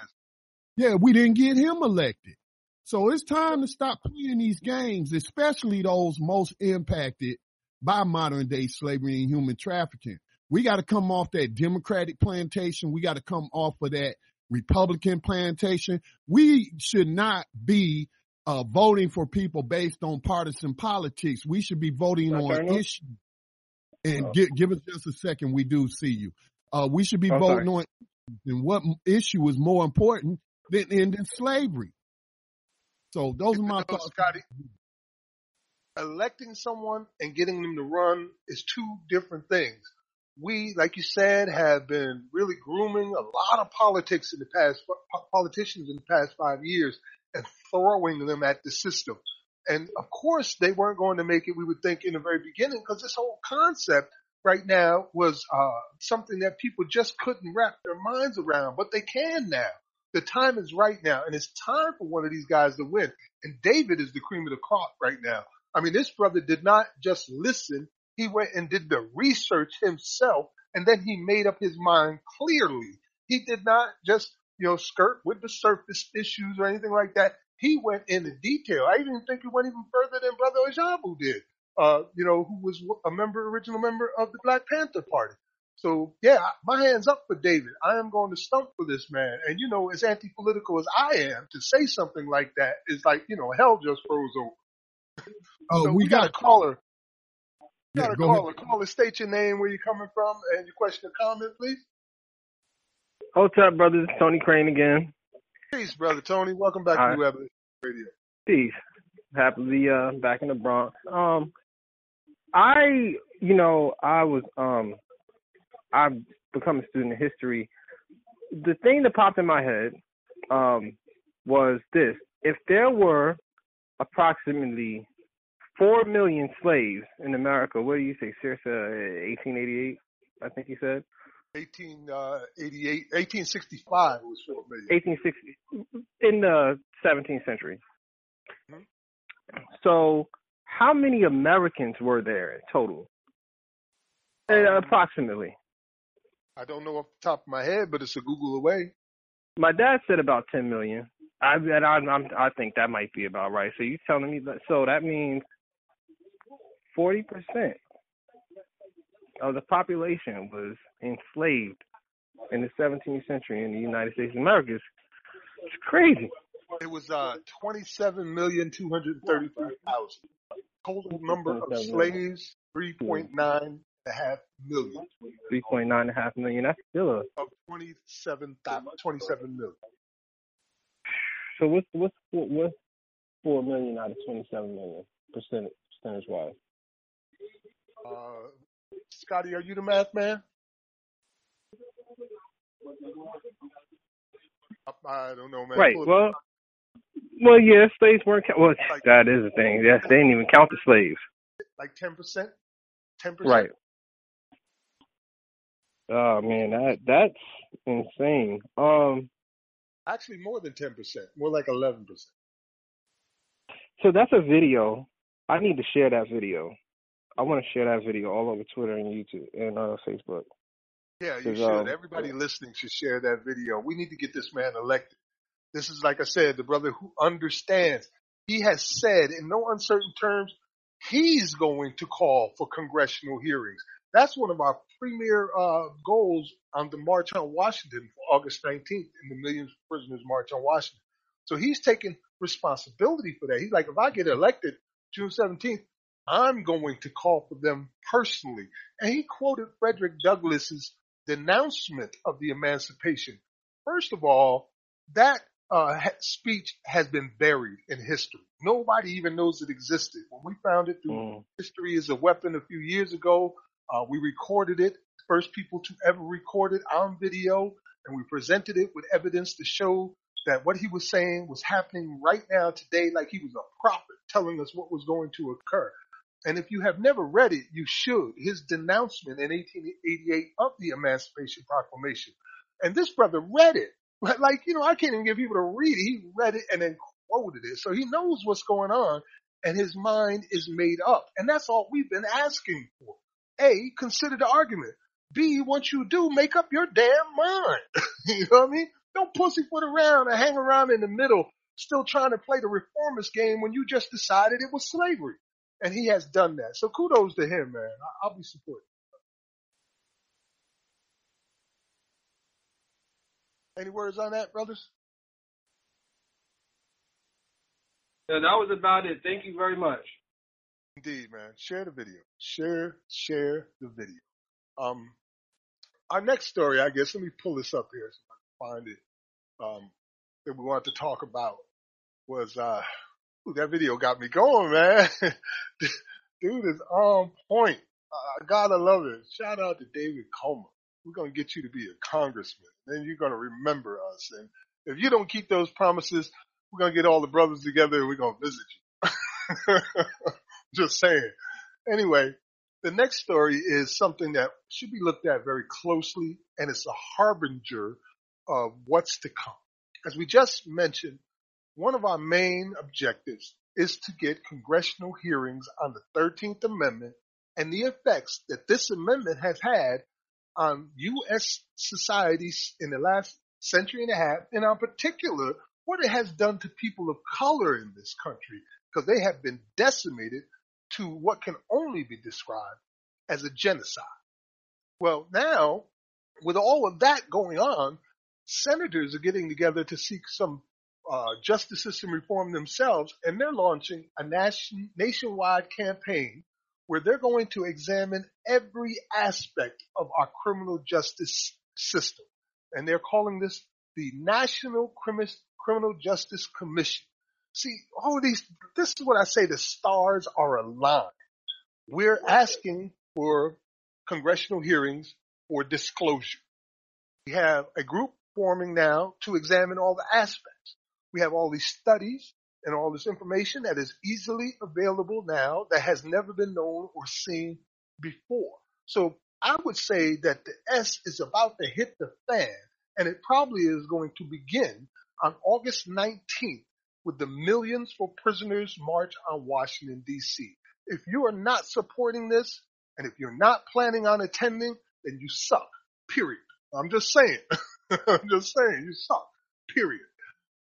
Yeah, we didn't get him elected. So it's time to stop playing these games, especially those most impacted by modern day slavery and human trafficking. We got to come off that Democratic plantation. We got to come off of that Republican plantation. We should not be uh, voting for people based on partisan politics. We should be voting on issues. And oh. give, give us just a second. We do see you. Uh, we should be voting sorry. on and what issue is more important than ending slavery. So those are my thoughts. Scotty, electing someone and getting them to run is two different things. We, like you said, have been really grooming a lot of politics in the past, politicians in the past five years and throwing them at the system. And of course they weren't going to make it, we would think in the very beginning, because this whole concept right now was, uh, something that people just couldn't wrap their minds around, but they can now. The time is right now and it's time for one of these guys to win. And David is the cream of the crop right now. I mean, this brother did not just listen. He went and did the research himself and then he made up his mind clearly. He did not just, you know, skirt with the surface issues or anything like that. He went into detail. I even think he went even further than Brother Ajabu did, uh, you know, who was a member, original member of the Black Panther Party. So yeah, my hands up for David. I am going to stump for this man. And you know, as anti-political as I am, to say something like that is like, you know, hell just froze over. Oh, so we, we got, got a caller. We Yeah, got a go ahead. caller. Caller, state your name, where you're coming from, and your question or comment, please. What's up, brothers? Tony Crane again. Peace, brother Tony. Welcome back Hi. to New Evolution Radio. Peace. Happily uh back in the Bronx. Um I you know, I was um I've become a student of history. The thing that popped in my head um was this. If there were approximately four million slaves in America, what do you say, Circa eighteen eighty eight, I think you said? 1888, 1865 was four million. 1860 in the 17th century. Mhm. So, how many Americans were there in total? Uh, Um, approximately. I don't know off the top of my head, but it's a Google away. My dad said about 10 million. I and I, I'm, I think that might be about right. So you telling me that? So that means 40 percent of the population was enslaved in the 17th century in the United States of America. It's, crazy. It was uh 27,233,000. Total number of slaves, 3.9 and a half million. 3.9 and a half million. That's still a Of 27, 27 million. So what's what's what- what's four million out of twenty seven million percentage percentage wise? Uh, Scotty, are you the math man? I, I don't know, man. Right. Pull Well, well, yeah, slaves weren't. Count- well, Like- that is the thing. Yes, they didn't even count the slaves. like 10%? 10%? Right. Oh man, that that's insane. Um, Actually, more than 10%. More like 11%. so that's a video. I need to share that video. I want to share that video all over Twitter and YouTube and uh, Facebook. Yeah, you should. um, Everybody listening should share that video. We need to get this man elected. This is, like I said, the brother who understands. He has said in no uncertain terms, he's going to call for congressional hearings. That's one of our premier uh, goals on the March on Washington for August 19th in the Millions of Prisoners March on Washington. So he's taking responsibility for that. He's like, if I get elected June 17th, I'm going to call for them personally. And he quoted Frederick Douglass's denouncement of the emancipation. First of all, that uh, speech has been buried in history. Nobody even knows it existed. When we found it through Mm. history as a weapon a few years ago, uh, we recorded it, first people to ever record it on video, and we presented it with evidence to show that what he was saying was happening right now today, like he was a prophet telling us what was going to occur. And if you have never read it, you should. His denouncement in 1888 of the Emancipation Proclamation. And this brother read it. Like, you know, I can't even get people to read it. He read it and then quoted it. So he knows what's going on and his mind is made up. And that's all we've been asking for. A, consider the argument. B, once you do, make up your damn mind. [laughs] you know what I mean? Don't pussyfoot around and hang around in the middle, still trying to play the reformist game when you just decided it was slavery. And he has done that. So kudos to him, man. I'll be supporting. Any words on that, brothers? Yeah, that was about it. Thank you very much. Indeed, man. Share the video. Share, share the video. Um, our next story, I guess, let me pull this up here so I can find it. Um, that we wanted to talk about was, uh, Ooh, that video got me going, man. [laughs] Dude is on point. Uh, gotta love it. Shout out to David Kulma. We're to get you to be a congressman. Then you're to remember us. And if you don't keep those promises, we're to get all the brothers together and we're to visit you. [laughs] [laughs] Just saying. Anyway, the next story is something that should be looked at very closely and it's a harbinger of what's to come. As we just mentioned, one of our main objectives is to get congressional hearings on the 13th Amendment and the effects that this amendment has had on U.S. societies in the last century and a half, and in particular, what it has done to people of color in this country, because they have been decimated to what can only be described as a genocide. Well, now, with all of that going on, senators are getting together to seek some uh, justice system reform themselves, and they're launching a nation, nationwide campaign where they're going to examine every aspect of our criminal justice system. And they're calling this the National Criminal Justice Commission. See, all these, this is what I say, the stars are aligned. We're asking for congressional hearings for disclosure. We have a group forming now to examine all the aspects. We have all these studies and all this information that is easily available now that has never been known or seen before. So I would say that the S is about to hit the fan and it probably is going to begin on August 19th with the Millions for Prisoners March on Washington, D.C. If you are not supporting this, and if you're not planning on attending, then you suck. Period. I'm just saying. [laughs] I'm just saying, you suck. Period.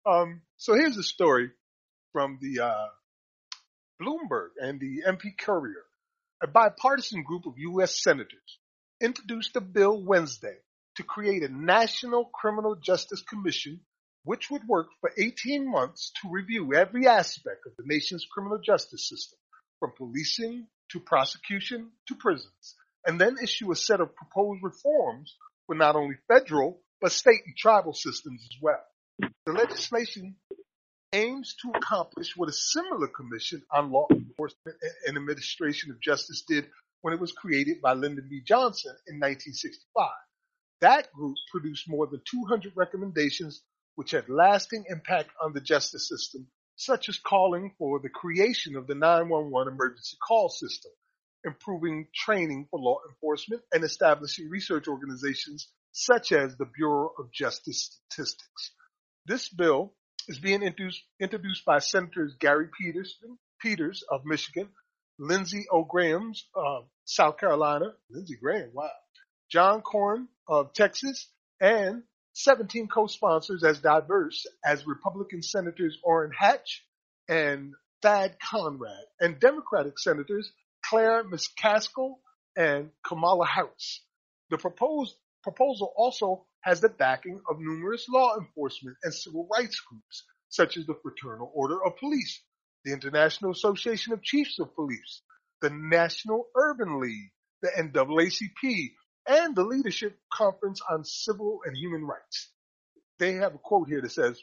Um, so here's a story from the uh, Bloomberg and the MP Courier. A bipartisan group of U.S. senators introduced a bill Wednesday to create a national criminal justice commission which would work for 18 months to review every aspect of the nation's criminal justice system, from policing to prosecution to prisons, and then issue a set of proposed reforms for not only federal, but state and tribal systems as well. The legislation aims to accomplish what a similar commission on law enforcement and administration of justice did when it was created by Lyndon B. Johnson in 1965. That group produced more than 200 recommendations which had lasting impact on the justice system, such as calling for the creation of the 911 emergency call system, improving training for law enforcement, and establishing research organizations such as the Bureau of Justice Statistics. This bill is being introduced, introduced by Senators Gary Peterson, Peters of Michigan, Lindsey O'Graham of South Carolina, Lindsey Graham, wow, John Cornyn of Texas, and 17 co-sponsors as diverse as Republican Senators Orrin Hatch and Thad Cochran, and Democratic Senators Claire McCaskill and Kamala Harris. The proposed proposal also has the backing of numerous law enforcement and civil rights groups, such as the Fraternal Order of Police, the International Association of Chiefs of Police, the National Urban League, the NAACP, and the Leadership Conference on Civil and Human Rights. They have a quote here that says,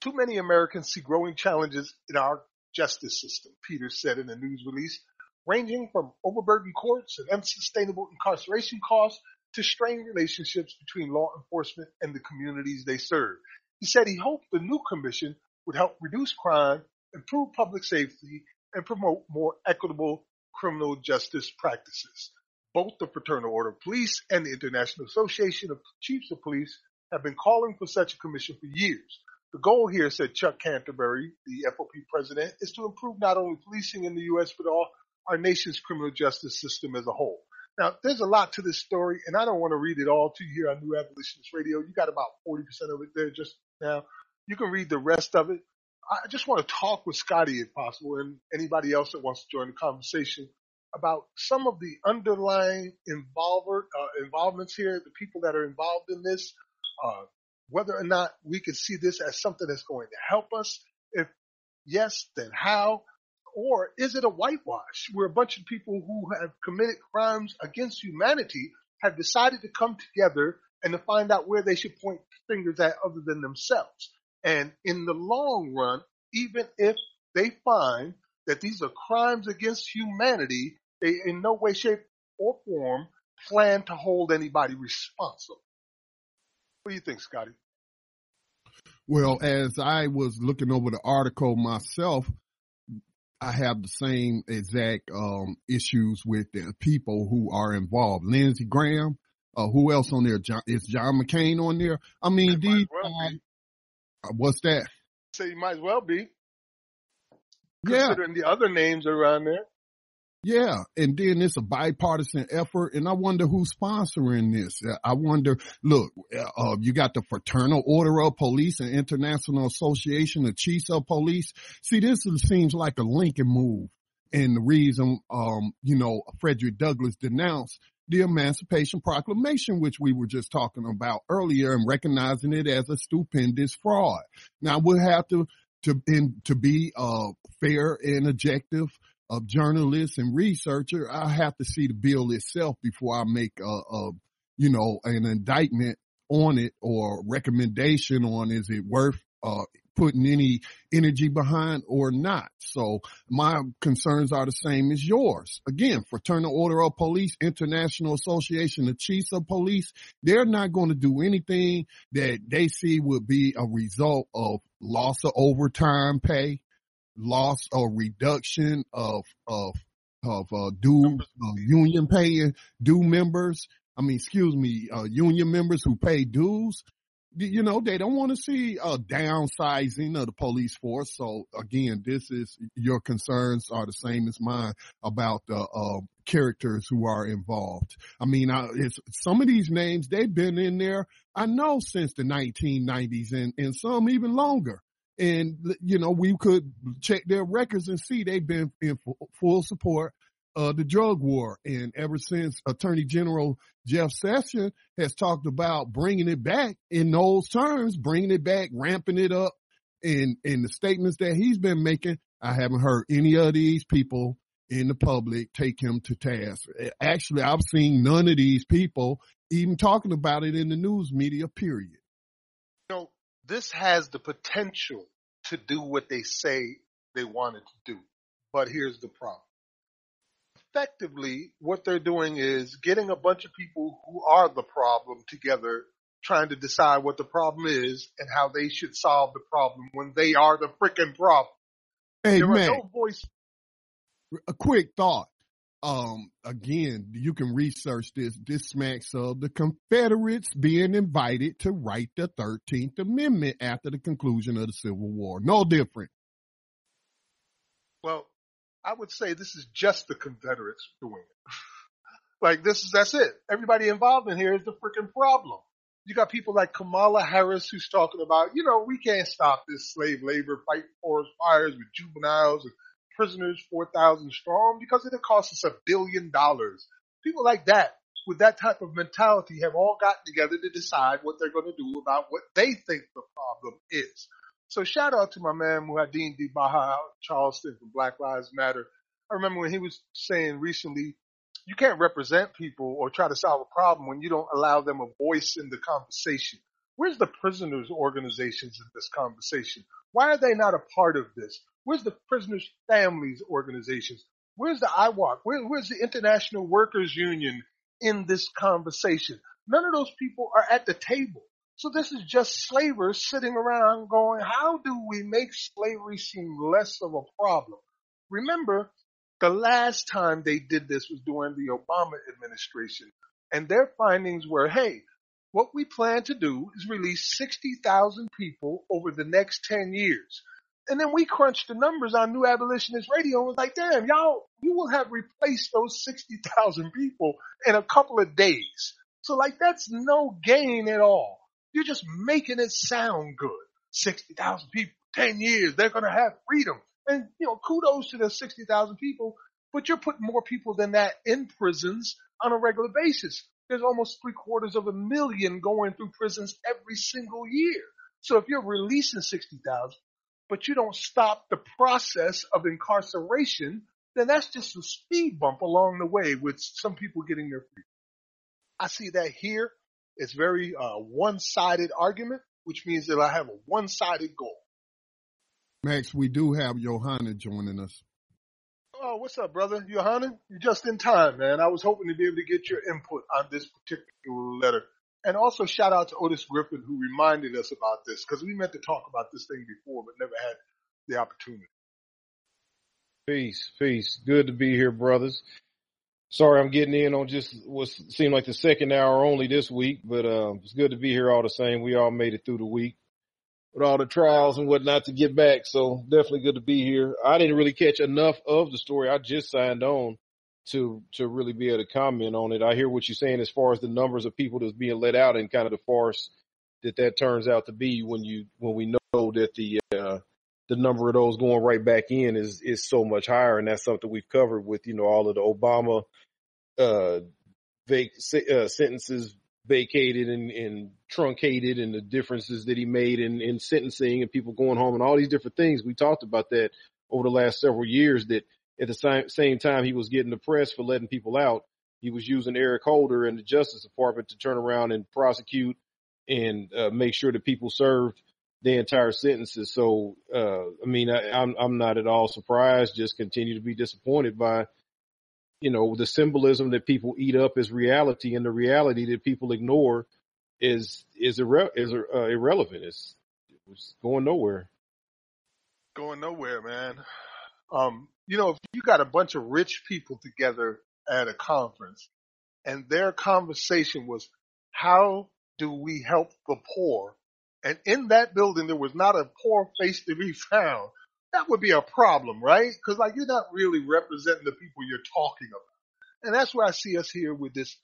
too many Americans see growing challenges in our justice system, Peters said in a news release, ranging from overburdened courts and unsustainable incarceration costs to strained relationships between law enforcement and the communities they serve. He said he hoped the new commission would help reduce crime, improve public safety, and promote more equitable criminal justice practices. Both the Fraternal Order of Police and the International Association of Chiefs of Police have been calling for such a commission for years. The goal here, said Chuck Canterbury, the FOP president, is to improve not only policing in the U.S., but all our nation's criminal justice system as a whole. Now, there's a lot to this story, and I don't want to read it all to you here on New Abolitionist Radio. You got about 40% of it there just now. You can read the rest of it. I just want to talk with Scotty if possible, and anybody else that wants to join the conversation about some of the underlying involver, uh, involvements here, the people that are involved in this, uh, whether or not we can see this as something that's going to help us. If yes, then how? Or is it a whitewash where a bunch of people who have committed crimes against humanity have decided to come together and to find out where they should point fingers at other than themselves? And in the long run, even if they find that these are crimes against humanity, they in no way, shape, or form plan to hold anybody responsible. What do you think, Scotty? Well, as I was looking over the article myself, I have the same exact um, issues with the people who are involved. Lindsey Graham, uh, who else on there? John, is John McCain on there? I mean, these, well uh, what's that? Say you might as well be. Yeah. Considering the other names around there. Yeah, and then it's a bipartisan effort, and I wonder who's sponsoring this. Uh, I wonder. Look, uh, you got the Fraternal Order of Police and International Association of Chiefs of Police. See, this seems like a Lincoln move, and the reason, um, you know, Frederick Douglass denounced the Emancipation Proclamation, which we were just talking about earlier, and recognizing it as a stupendous fraud. Now we'll have to to in, to be uh, fair and objective of journalist and researcher, I have to see the bill itself before I make a, a you know, an indictment on it or recommendation on is it worth uh, putting any energy behind or not. So my concerns are the same as yours. Again, Fraternal Order of Police, International Association of Chiefs of Police, they're not going to do anything that they see would be a result of loss of overtime pay, loss or reduction of of of uh, due uh, union paying due members. I mean, excuse me, uh, union members who pay dues. You know, they don't want to see a downsizing of the police force. So again, this is your concerns are the same as mine about the uh, characters who are involved. I mean, I, it's some of these names they've been in there. I know since the 1990s and and some even longer. And, you know, we could check their records and see they've been in full support of the drug war. And ever since Attorney General Jeff Sessions has talked about bringing it back in those terms, bringing it back, ramping it up. And, and the statements that he's been making, I haven't heard any of these people in the public take him to task. Actually, I've seen none of these people even talking about it in the news media, period. This has the potential to do what they say they wanted to do. But here's the problem. Effectively, what they're doing is getting a bunch of people who are the problem together, trying to decide what the problem is and how they should solve the problem when they are the freaking problem. Hey, there man. no voice. A quick thought um, again, you can research this. This smacks of the Confederates being invited to write the 13th Amendment after the conclusion of the Civil War. No different. Well, I would say this is just the Confederates doing [laughs] it. like this is, that's it. Everybody involved in here is the freaking problem. You got people like Kamala Harris who's talking about, you know, we can't stop this slave labor, fight forest fires with juveniles and prisoners 4,000 strong because it'll cost us a billion dollars. People like that with that type of mentality have all gotten together to decide what they're going to do about what they think the problem is. So shout out to my man Muhiyidin d'Baha Charleston from Black Lives Matter. I remember when he was saying recently, you can't represent people or try to solve a problem when you don't allow them a voice in the conversation. Where's the prisoners organizations in this conversation? Why are they not a part of this? Where's the prisoners' families organizations? Where's the IWOC? Where, where's the International Workers Union in this conversation? None of those people are at the table. So this is just slavers sitting around going, how do we make slavery seem less of a problem? Remember, the last time they did this was during the Obama administration and their findings were, hey, what we plan to do is release 60,000 people over the next 10 years. And then we crunched the numbers on New Abolitionist Radio and was like, damn, y'all, you will have replaced those 60,000 people in a couple of days. So like that's no gain at all. You're just making it sound good. 60,000 people, 10 years, they're going to have freedom. And, you know, kudos to the 60,000 people, but you're putting more people than that in prisons on a regular basis. There's almost three quarters of a million going through prisons every single year. So if you're releasing 60,000, but you don't stop the process of incarceration, then that's just a speed bump along the way with some people getting their freedom. I see that here. It's very uh, one-sided argument, which means that I have a one-sided goal. Max, we do have Yohanan joining us. Oh, what's up, brother? Yohanan, you're just in time, man. I was hoping to be able to get your input on this particular letter. And also shout out to Otis Griffin who reminded us about this because we meant to talk about this thing before but never had the opportunity. Peace, peace. Good to be here, brothers. Sorry, I'm getting in on just what seemed like the second hour only this week, but uh, it's good to be here all the same. We all made it through the week with all the trials and whatnot to get back. So definitely good to be here. I didn't really catch enough of the story. I just signed on to to really be able to comment on it. I hear what you're saying as far as the numbers of people that's being let out and kind of the farce that that turns out to be when you when we know that the uh, the number of those going right back in is is so much higher, and that's something we've covered with you know all of the Obama uh, vac- uh sentences vacated and, and truncated and the differences that he made in, in sentencing and people going home and all these different things. We talked about that over the last several years that at the same, same time he was getting the press for letting people out, he was using Eric Holder and the Justice Department to turn around and prosecute and uh, make sure that people served the entire sentences. So, uh, I mean, I, I'm, I'm not at all surprised, just continue to be disappointed by you know, the symbolism that people eat up as reality and the reality that people ignore is, is, irre- is uh, irrelevant. It's, it's going nowhere. Going nowhere, man. Um, you know, if you got a bunch of rich people together at a conference and their conversation was, how do we help the poor? And in that building, there was not a poor face to be [laughs] found that would be a problem, right? Because like you're not really representing the people you're talking about, and that's where I see us here with this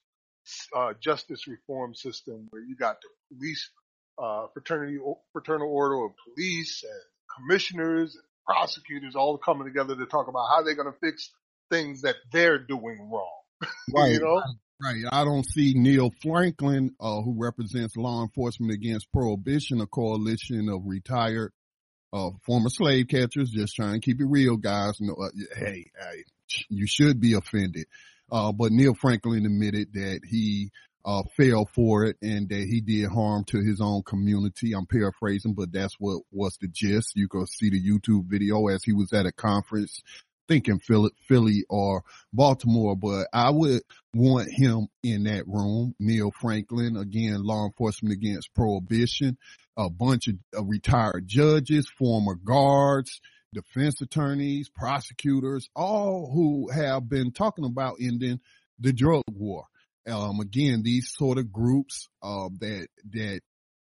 uh, justice reform system, where you got the police uh, fraternity fraternal order of police and commissioners and prosecutors all coming together to talk about how they're going to fix things that they're doing wrong. [laughs] Right. you know. Right. I don't see Neil Franklin, uh, who represents law enforcement against prohibition, a coalition of retired uh, former slave catchers, just trying to keep it real, guys. No, uh, hey, hey, you should be offended. Uh, but Neil Franklin admitted that he uh, fell for it and that he did harm to his own community. I'm paraphrasing, but that's what was the gist. You can see the YouTube video as he was at a conference thinking Philly, Philly or Baltimore, but I would want him in that room. Neil Franklin, again, law enforcement against prohibition, a bunch of, of retired judges, former guards, defense attorneys, prosecutors, all who have been talking about ending the drug war. Um, again, these sort of groups, uh, that, that,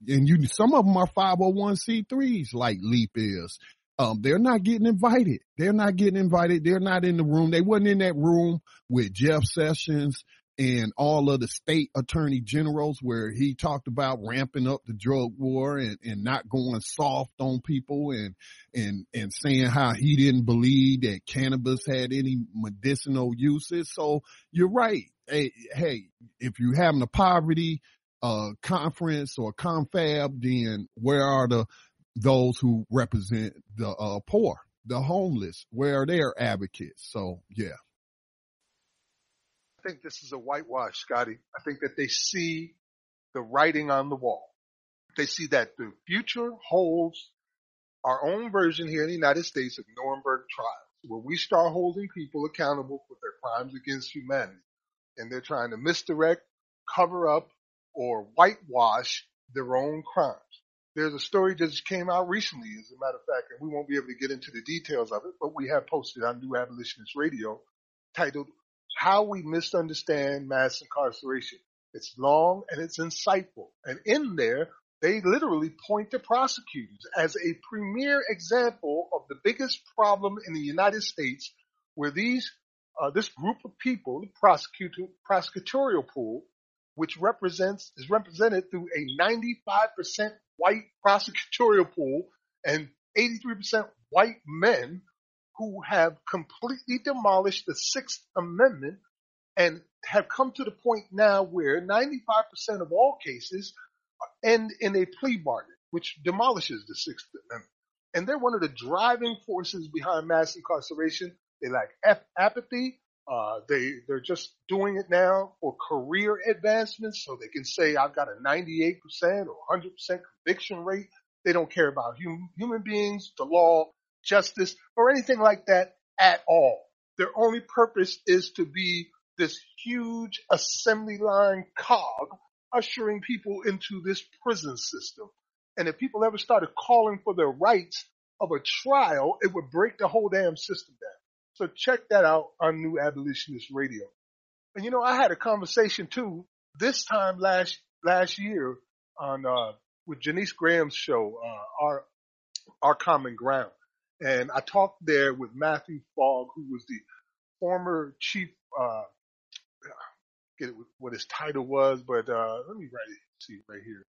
and you, some of them are 501c3s like LEAP is. Um, they're not getting invited. They're not getting invited. They're not in the room. They wasn't in that room with Jeff Sessions and all of the state attorney generals where he talked about ramping up the drug war and, and not going soft on people and, and, and saying how he didn't believe that cannabis had any medicinal uses. So you're right. Hey, hey, if you're having a poverty, uh, conference or confab, then where are the, those who represent the, uh, poor, the homeless? Where are their advocates? So yeah I think this is a whitewash, Scotty. I think that they see the writing on the wall. They see that the future holds our own version here in the United States of Nuremberg trials, where we start holding people accountable for their crimes against humanity. And they're trying to misdirect, cover up, or whitewash their own crimes. There's a story just came out recently, as a matter of fact, and we won't be able to get into the details of it, but we have posted on New Abolitionist Radio titled how we misunderstand mass incarceration. It's long and it's insightful. And in there, they literally point to prosecutors as a premier example of the biggest problem in the United States where these, uh, this group of people, the prosecutorial pool, which represents, is represented through a 95% white prosecutorial pool and 83% white men who have completely demolished the Sixth Amendment and have come to the point now where 95% of all cases end in a plea bargain, which demolishes the Sixth Amendment. And they're one of the driving forces behind mass incarceration. They lack apathy. Uh, they, they're just doing it now for career advancements so they can say, I've got a 98% or 100% conviction rate. They don't care about hum, human beings, the law, justice, or anything like that at all. Their only purpose is to be this huge assembly line cog ushering people into this prison system. And if people ever started calling for their rights of a trial, it would break the whole damn system down. So check that out on New Abolitionist Radio. And you know, I had a conversation too this time last last year on uh, with Janice Graham's show, uh, our our common ground, and I talked there with Matthew Fogg, who was the former chief. Uh, get it what his title was, but uh, let me write it. See right here.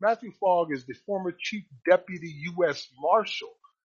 Matthew Fogg is the former chief deputy U.S. Marshal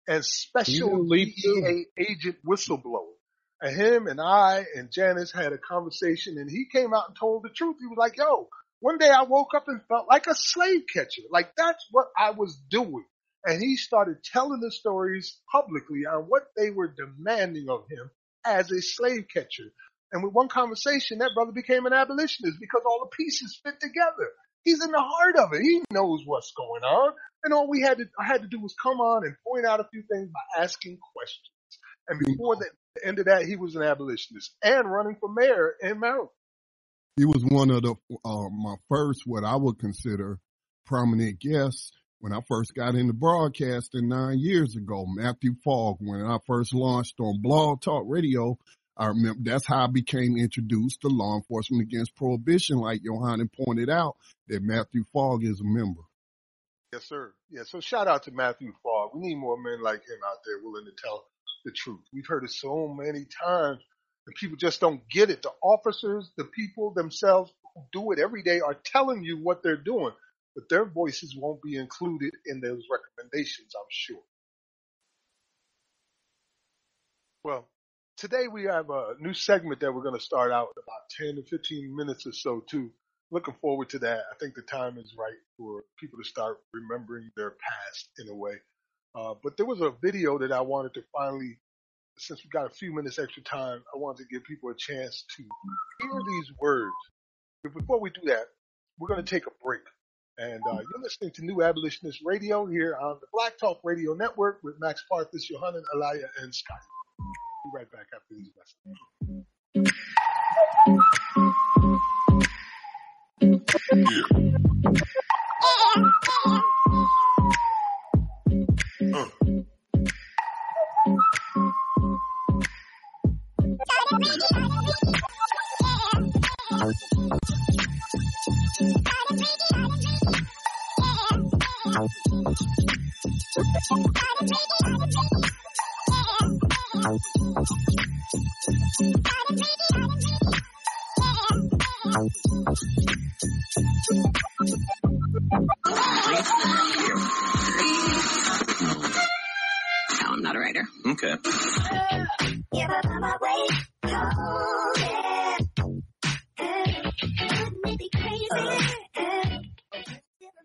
and special DEA agent whistleblower. And him and I and Janice had a conversation and he came out and told the truth. He was like, yo, one day I woke up and felt like a slave catcher. Like that's what I was doing. And he started telling the stories publicly on what they were demanding of him as a slave catcher. And with one conversation, that brother became an abolitionist because all the pieces fit together. He's in the heart of it. He knows what's going on. And all we had to, I had to do was come on and point out a few things by asking questions. And before the end of that, he was an abolitionist and running for mayor in Maryland. He was one of the uh, my first, what I would consider prominent guests when I first got into broadcasting nine years ago. Matthew Fogg, when I first launched on Blog Talk Radio, I remember that's how I became introduced to law enforcement against prohibition, like Yohanan pointed out, that Matthew Fogg is a member. Yes, sir. Yeah. So shout out to Matthew Fogg. We need more men like him out there willing to tell the truth. We've heard it so many times and people just don't get it. The officers, the people themselves who do it every day are telling you what they're doing, but their voices won't be included in those recommendations, I'm sure. Well, today we have a new segment that we're going to start out about 10 to 15 minutes or so too looking forward to that. I think the time is right for people to start remembering their past in a way. Uh, but there was a video that I wanted to finally, since we got a few minutes extra time, I wanted to give people a chance to hear these words. But before we do that, we're going to take a break. And uh, you're listening to New Abolitionist Radio here on the Black Talk Radio Network with Max Parthas, Yohanan Alaya, and Scott. Be right back after these messages. No, I'm not a writer. Okay.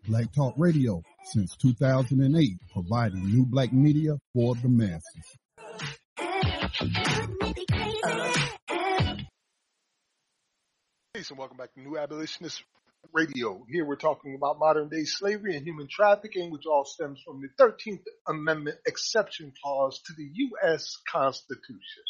Black Talk Radio since 2008, providing new black media for the masses. Peace and welcome back to New Abolitionist Radio. Here we're talking about modern day slavery and human trafficking, which all stems from the 13th Amendment exception clause to the U.S. Constitution.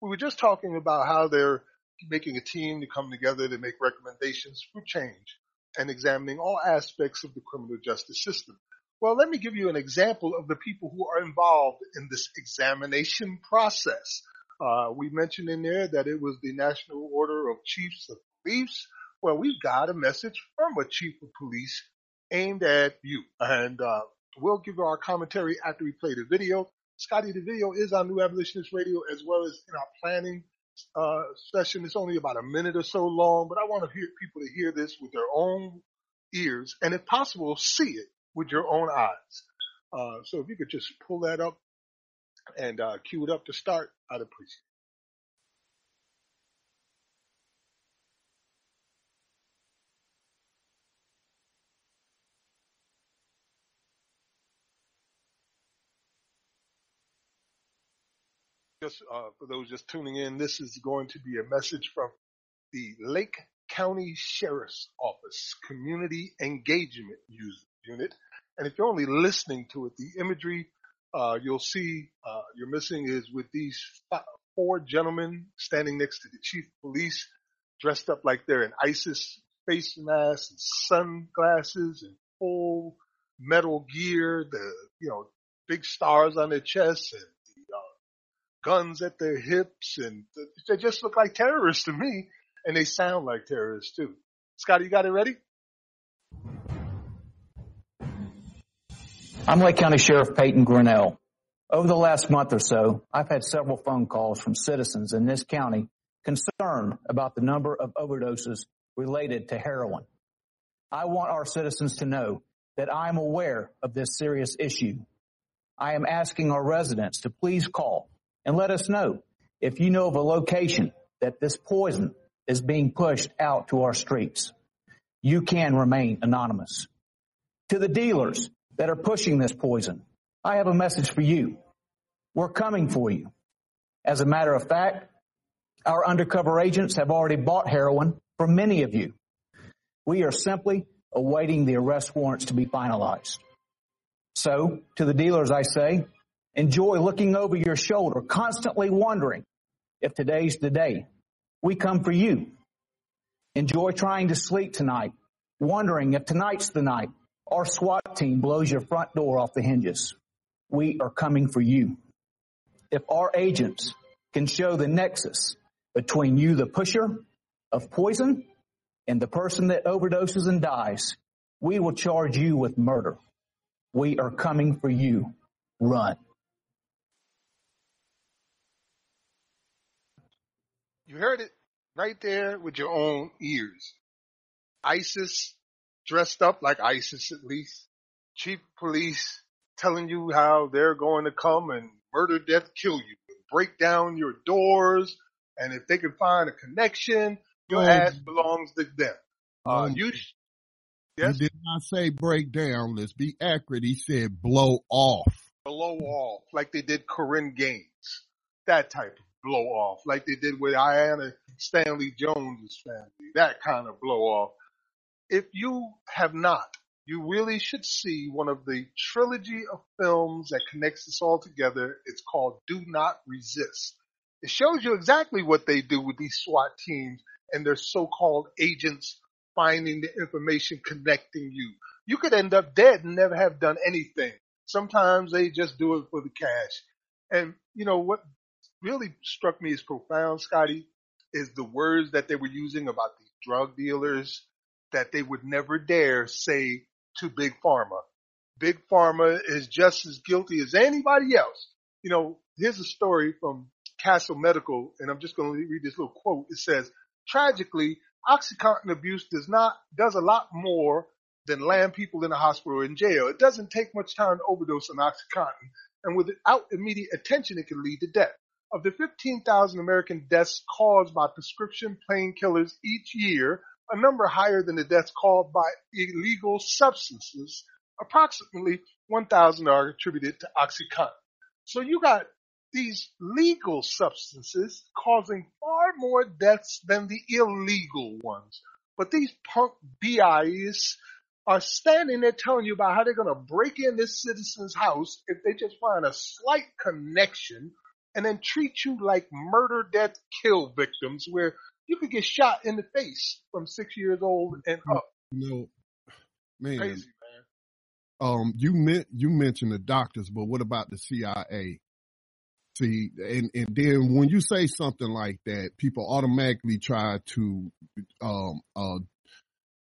We were just talking about how they're making a team to come together to make recommendations for change and examining all aspects of the criminal justice system. Well, let me give you an example of the people who are involved in this examination process. Uh, we mentioned in there that it was the National Order of Chiefs of Police. Well, we've got a message from a chief of police aimed at you. And uh, we'll give our commentary after we play the video. Scotty, the video is on New Abolitionist Radio as well as in our planning uh, session. It's only about a minute or so long, but I want to hear people to hear this with their own ears and if possible, see it with your own eyes. Uh, so if you could just pull that up and uh, cue it up to start, I'd appreciate it. Just uh, for those just tuning in, this is going to be a message from the Lake County Sheriff's Office Community Engagement Unit. And if you're only listening to it, the imagery uh, you'll see uh, you're missing is with these five, four gentlemen standing next to the chief of police, dressed up like they're in ISIS face masks and sunglasses and full metal gear, the you know big stars on their chests and the, uh, guns at their hips, and they just look like terrorists to me, and they sound like terrorists too. Scotty, you got it ready? I'm Lake County Sheriff Peyton Grinnell. Over the last month or so, I've had several phone calls from citizens in this county concerned about the number of overdoses related to heroin. I want our citizens to know that I am aware of this serious issue. I am asking our residents to please call and let us know if you know of a location that this poison is being pushed out to our streets. You can remain anonymous. To the dealers that are pushing this poison, I have a message for you. We're coming for you. As a matter of fact, our undercover agents have already bought heroin from many of you. We are simply awaiting the arrest warrants to be finalized. So, to the dealers, I say, enjoy looking over your shoulder, constantly wondering if today's the day. We come for you. Enjoy trying to sleep tonight, wondering if tonight's the night our SWAT team blows your front door off the hinges. We are coming for you. If our agents can show the nexus between you, the pusher of poison, and the person that overdoses and dies, we will charge you with murder. We are coming for you. Run. You heard it right there with your own ears. ISIS dressed up like ISIS at least. Chief police telling you how they're going to come and murder, death, kill you, break down your doors, and if they can find a connection, your Um, ass belongs to them. Uh, you, sh- yes, He did not say break down. Let's be accurate. He said blow off. blow off like they did Korryn Gaines. That type of blow off, like they did with Aiyana Stanley Jones' family. That kind of blow off. If you have not, you really should see one of the trilogy of films that connects this all together. It's called Do Not Resist. It shows you exactly what they do with these SWAT teams and their so-called agents finding the information connecting you. You could end up dead and never have done anything. Sometimes they just do it for the cash. And you know what really struck me as profound, Scotty, is the words that they were using about these drug dealers that they would never dare say to Big Pharma. Big Pharma is just as guilty as anybody else. You know, here's a story from Castle Medical, and I'm just going to read this little quote. It says, tragically, OxyContin abuse does not, does a lot more than land people in a hospital or in jail. It doesn't take much time to overdose on OxyContin, and without immediate attention, it can lead to death. Of the 15,000 American deaths caused by prescription painkillers each year, a number higher than the deaths caused by illegal substances, approximately 1,000 are attributed to OxyContin. So you got these legal substances causing far more deaths than the illegal ones. But these punk BIs are standing there telling you about how they're going to break in this citizen's house if they just find a slight connection and then treat you like murder, death, kill victims where you could get shot in the face from six years old and up. You know, man. Crazy, man. Um, you meant you mentioned the doctors, but what about the CIA? See, and and then when you say something like that, people automatically try to um uh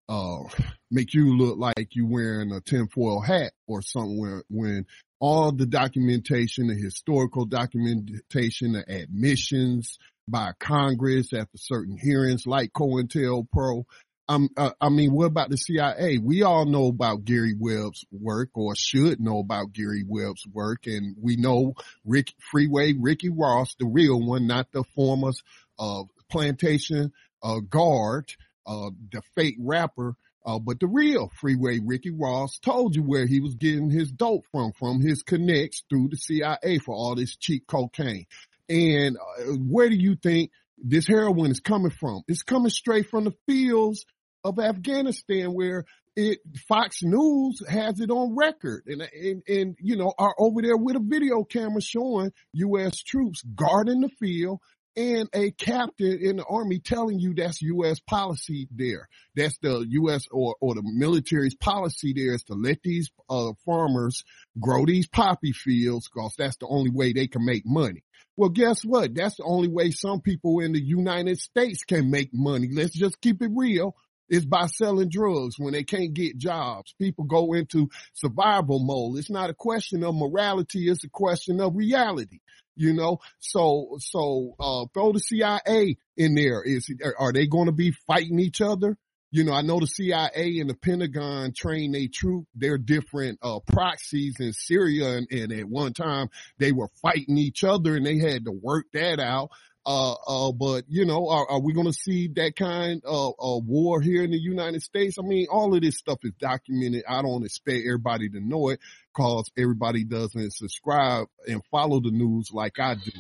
uh make you look like you're wearing a tinfoil hat or something. When all the documentation, the historical documentation, the admissions by Congress after certain hearings, like COINTELPRO, um, uh, I mean, what about the CIA? We all know about Gary Webb's work or should know about Gary Webb's work. And we know Rick, Freeway Ricky Ross, the real one, not the former, uh, plantation, uh, guard, uh, the fake rapper. Uh, but the real Freeway Ricky Ross told you where he was getting his dope from, from his connects through the CIA for all this cheap cocaine. And uh, where do you think this heroin is coming from? It's coming straight from the fields of Afghanistan where it Fox News has it on record and, and, and, you know, are over there with a video camera showing U.S. troops guarding the field and a captain in the army telling you that's U.S. policy there. That's the U.S. or, or the military's policy there is to let these uh, farmers grow these poppy fields because that's the only way they can make money. Well, guess what? That's the only way some people in the United States can make money. Let's just keep it real. Is by selling drugs when they can't get jobs. People go into survival mode. It's not a question of morality. It's a question of reality you know so so uh throw the cia in there is are they going to be fighting each other you know i know the cia and the pentagon train their troop they're different uh proxies in syria and, and at one time they were fighting each other and they had to work that out uh, uh, but you know, are, are we going to see that kind of uh, war here in the United States? I mean, all of this stuff is documented. I don't expect everybody to know it because everybody doesn't subscribe and follow the news like I do.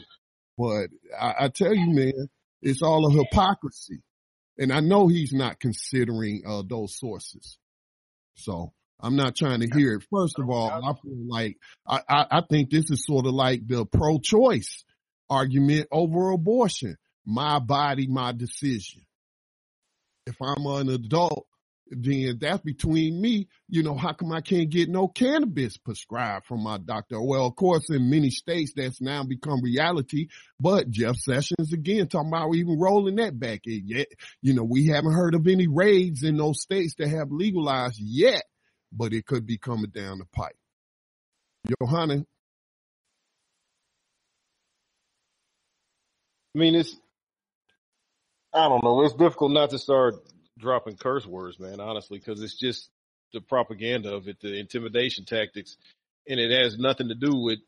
But I, I tell you, man, it's all a hypocrisy. And I know he's not considering uh, those sources. So I'm not trying to hear it. First of all, I feel like I, I, I think this is sort of like the pro-choice argument over abortion. My body, my decision. If I'm an adult, then that's between me. You know, how come I can't get no cannabis prescribed from my doctor? Well, of course, in many states, that's now become reality. But Jeff Sessions again talking about even rolling that back in yet. You know, we haven't heard of any raids in those states that have legalized yet, but it could be coming down the pipe. Yohanan, I mean, it's, I don't know. It's difficult not to start dropping curse words, man, honestly, because it's just the propaganda of it, the intimidation tactics, and it has nothing to do with,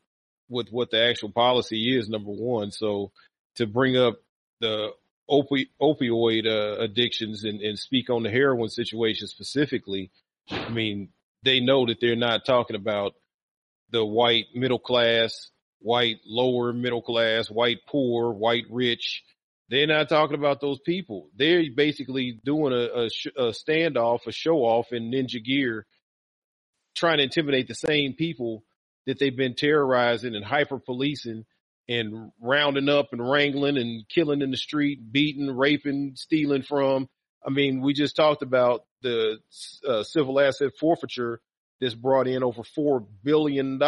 with what the actual policy is, number one. So to bring up the opi- opioid uh, addictions and, and speak on the heroin situation specifically, I mean, they know that they're not talking about the white middle class white lower middle class, white poor, white rich. They're not talking about those people. They're basically doing a, a, a standoff, a show off in ninja gear, trying to intimidate the same people that they've been terrorizing and hyper policing and rounding up and wrangling and killing in the street, beating, raping, stealing from. I mean, we just talked about the uh, civil asset forfeiture that's brought in over $4 billion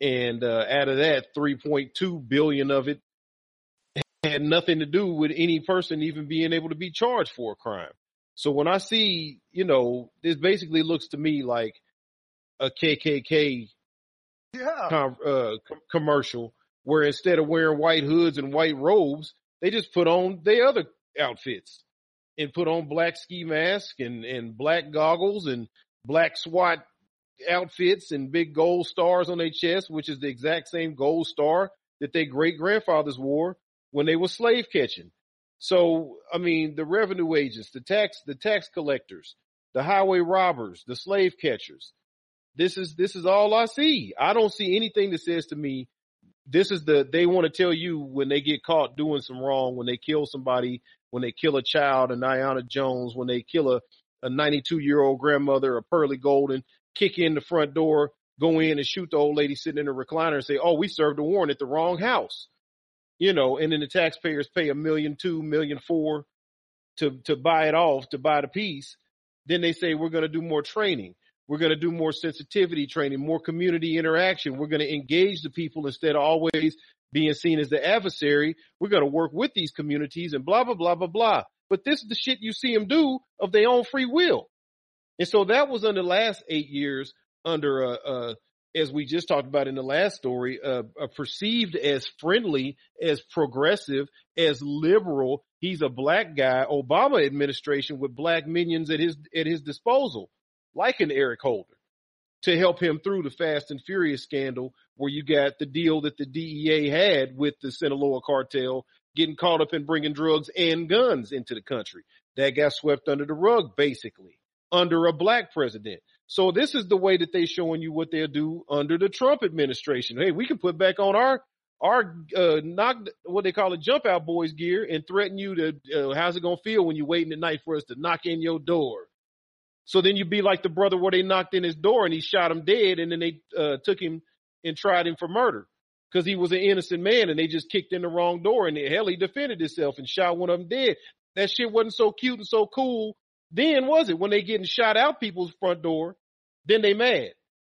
and uh, out of that, 3.2 billion of it had nothing to do with any person even being able to be charged for a crime. So when I see, you know, this basically looks to me like a KKK yeah. com- uh, com- commercial where instead of wearing white hoods and white robes, they just put on their other outfits and put on black ski masks and, and black goggles and black SWAT outfits and big gold stars on their chest, which is the exact same gold star that their great grandfathers wore when they were slave catching. So, I mean, the revenue agents, the tax, the tax collectors, the highway robbers, the slave catchers. This is, this is all I see. I don't see anything that says to me, this is the, they want to tell you when they get caught doing some wrong, when they kill somebody, when they kill a child, a Niana Jones, when they kill a, a 92 year old grandmother, a Pearlie Golden, kick in the front door, go in and shoot the old lady sitting in the recliner and say, Oh, we served a warrant at the wrong house. You know, and then the taxpayers pay a million two, million four to, to buy it off, to buy the piece. Then they say, we're going to do more training. We're going to do more sensitivity training, more community interaction. We're going to engage the people instead of always being seen as the adversary. We're going to work with these communities and blah, blah, blah, blah, blah. But this is the shit you see them do of their own free will. And so that was in the last eight years under, uh, uh, as we just talked about in the last story, uh, perceived as friendly, as progressive, as liberal. He's a black guy, Obama administration with black minions at his, at his disposal, like an Eric Holder to help him through the Fast and Furious scandal where you got the deal that the DEA had with the Sinaloa cartel getting caught up in bringing drugs and guns into the country. That got swept under the rug, basically under a black president. So this is the way that they're showing you what they'll do under the Trump administration. Hey, we can put back on our our uh, knock what they call it jump out boys gear and threaten you to uh, how's it gonna feel when you're waiting at night for us to knock in your door. So then you'd be like the brother where they knocked in his door and he shot him dead, and then they uh, took him and tried him for murder because he was an innocent man and they just kicked in the wrong door and hell he defended himself and shot one of them dead. That shit wasn't so cute and so cool then, was it? When they getting shot out people's front door, then they mad.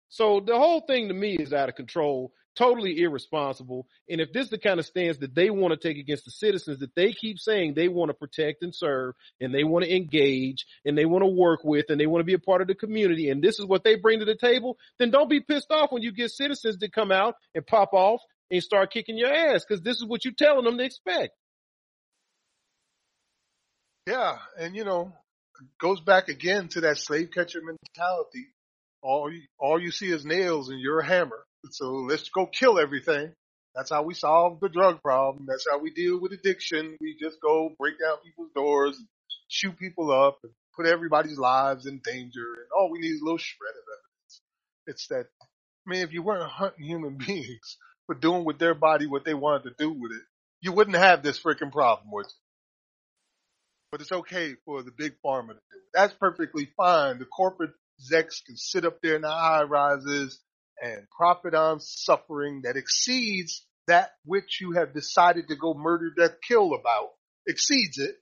So the whole thing to me is out of control totally irresponsible. And if this is the kind of stance that they want to take against the citizens that they keep saying they want to protect and serve and they want to engage and they want to work with and they want to be a part of the community and this is what they bring to the table, then don't be pissed off when you get citizens to come out and pop off and start kicking your ass because this is what you're telling them to expect. Yeah, and you know, goes back again to that slave catcher mentality. All you, all you see is nails and you're a hammer. So let's go kill everything. That's how we solve the drug problem. That's how we deal with addiction. We just go break down people's doors, shoot people up, and put everybody's lives in danger. And all we need is a little shred of evidence. It's that, I mean, if you weren't hunting human [laughs] beings for doing with their body what they wanted to do with it, you wouldn't have this freaking problem, would you? But it's okay for the big pharma to do it. That's perfectly fine. The corporate execs can sit up there in the high rises and profit on suffering that exceeds that which you have decided to go murder, death, kill about, exceeds it,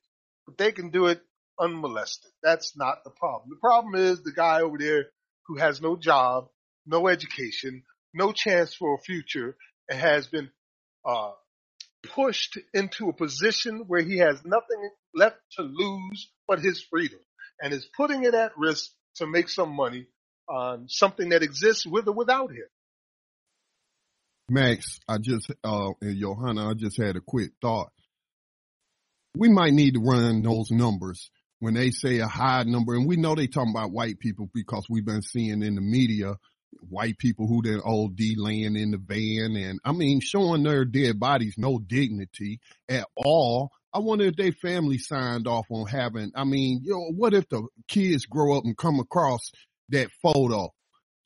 but they can do it unmolested. That's not the problem. The problem is the guy over there who has no job, no education, no chance for a future, and has been uh, pushed into a position where he has nothing left to lose but his freedom, and is putting it at risk to make some money on something that exists with or without him. Max, I just, uh, and Yohanan, I just had a quick thought. We might need to run those numbers when they say a high number, and we know they talking about white people because we've been seeing in the media white people who then OD laying in the van and I mean showing their dead bodies no dignity at all. I wonder if their family signed off on having I mean, you know, what if the kids grow up and come across that photo.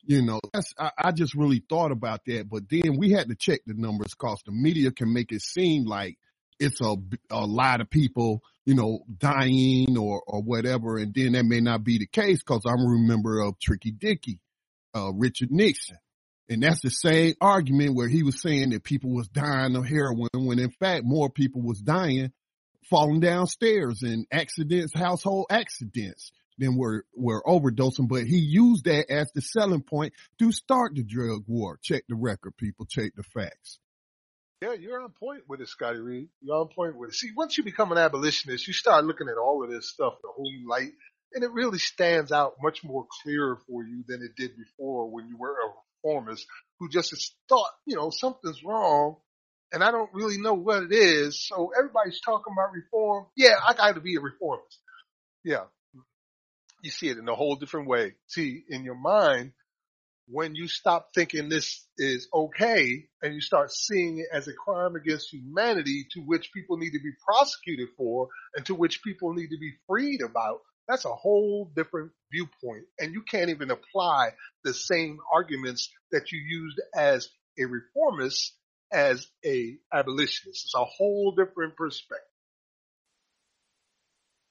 You know, that's, I, I just really thought about that, but then we had to check the numbers cause the media can make it seem like it's a, a lot of people, you know, dying or, or whatever. And then that may not be the case cause I'm a member of Tricky Dicky, uh, Richard Nixon. And that's the same argument where he was saying that people was dying of heroin when in fact more people was dying falling downstairs and accidents, household accidents than were, were overdosing, but he used that as the selling point to start the drug war. Check the record, people. Check the facts. Yeah, you're on point with it, Scotty Reed. You're on point with it. See, once you become an abolitionist, you start looking at all of this stuff in a whole light, and it really stands out much more clearer for you than it did before when you were a reformist who just thought, you know, something's wrong, and I don't really know what it is. So everybody's talking about reform. Yeah, I got to be a reformist. Yeah, you see it in a whole different way. See, in your mind, when you stop thinking this is okay and you start seeing it as a crime against humanity to which people need to be prosecuted for and to which people need to be freed about, that's a whole different viewpoint. And you can't even apply the same arguments that you used as a reformist as a abolitionist. It's a whole different perspective.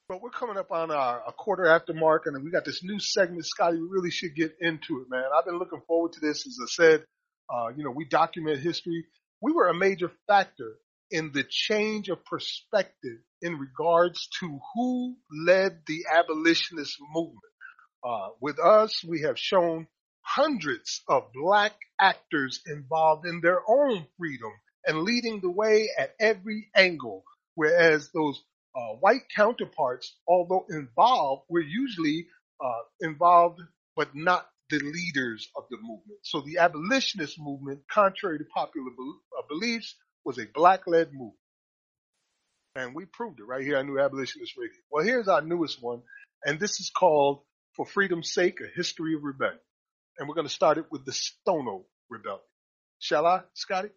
But we're coming up on our, a quarter after mark, and we got this new segment, Scotty. We really should get into it, man. I've been looking forward to this. As I said, uh, you know, we document history. We were a major factor in the change of perspective in regards to who led the abolitionist movement. Uh, with us, we have shown hundreds of black actors involved in their own freedom and leading the way at every angle, whereas those uh, white counterparts, although involved, were usually uh, involved but not the leaders of the movement. So the abolitionist movement, contrary to popular uh, beliefs, was a black-led movement. And we proved it right here on New Abolitionist Radio. Well, here's our newest one, and this is called For Freedom's Sake, A History of Rebellion. And we're going to start it with the Stono Rebellion. Shall I, Scotty?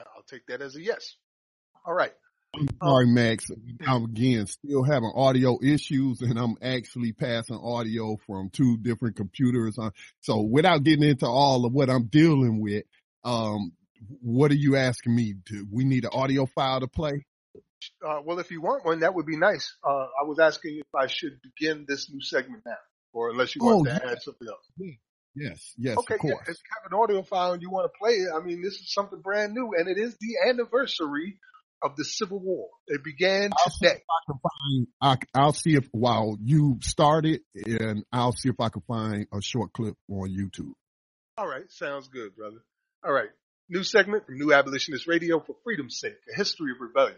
I'll take that as a yes. All right. I'm sorry, Max. I'm again still having audio issues and I'm actually passing audio from two different computers. Uh, so without getting into all of what I'm dealing with, um, what are you asking me to, we need an audio file to play? Uh, well, if you want one, that would be nice. Uh, I was asking if I should begin this new segment now, or unless you want Oh, to add something else. Yes, yes, Okay, of yeah, course. if you have an audio file and you want to play it, I mean, this is something brand new, and it is the anniversary of the Civil War. It began I'll see today. if I can find. I, I'll see if while you started, and I'll see if I can find a short clip on YouTube. All right, sounds good, brother. All right, new segment from New Abolitionist Radio for freedom's sake: a history of rebellion.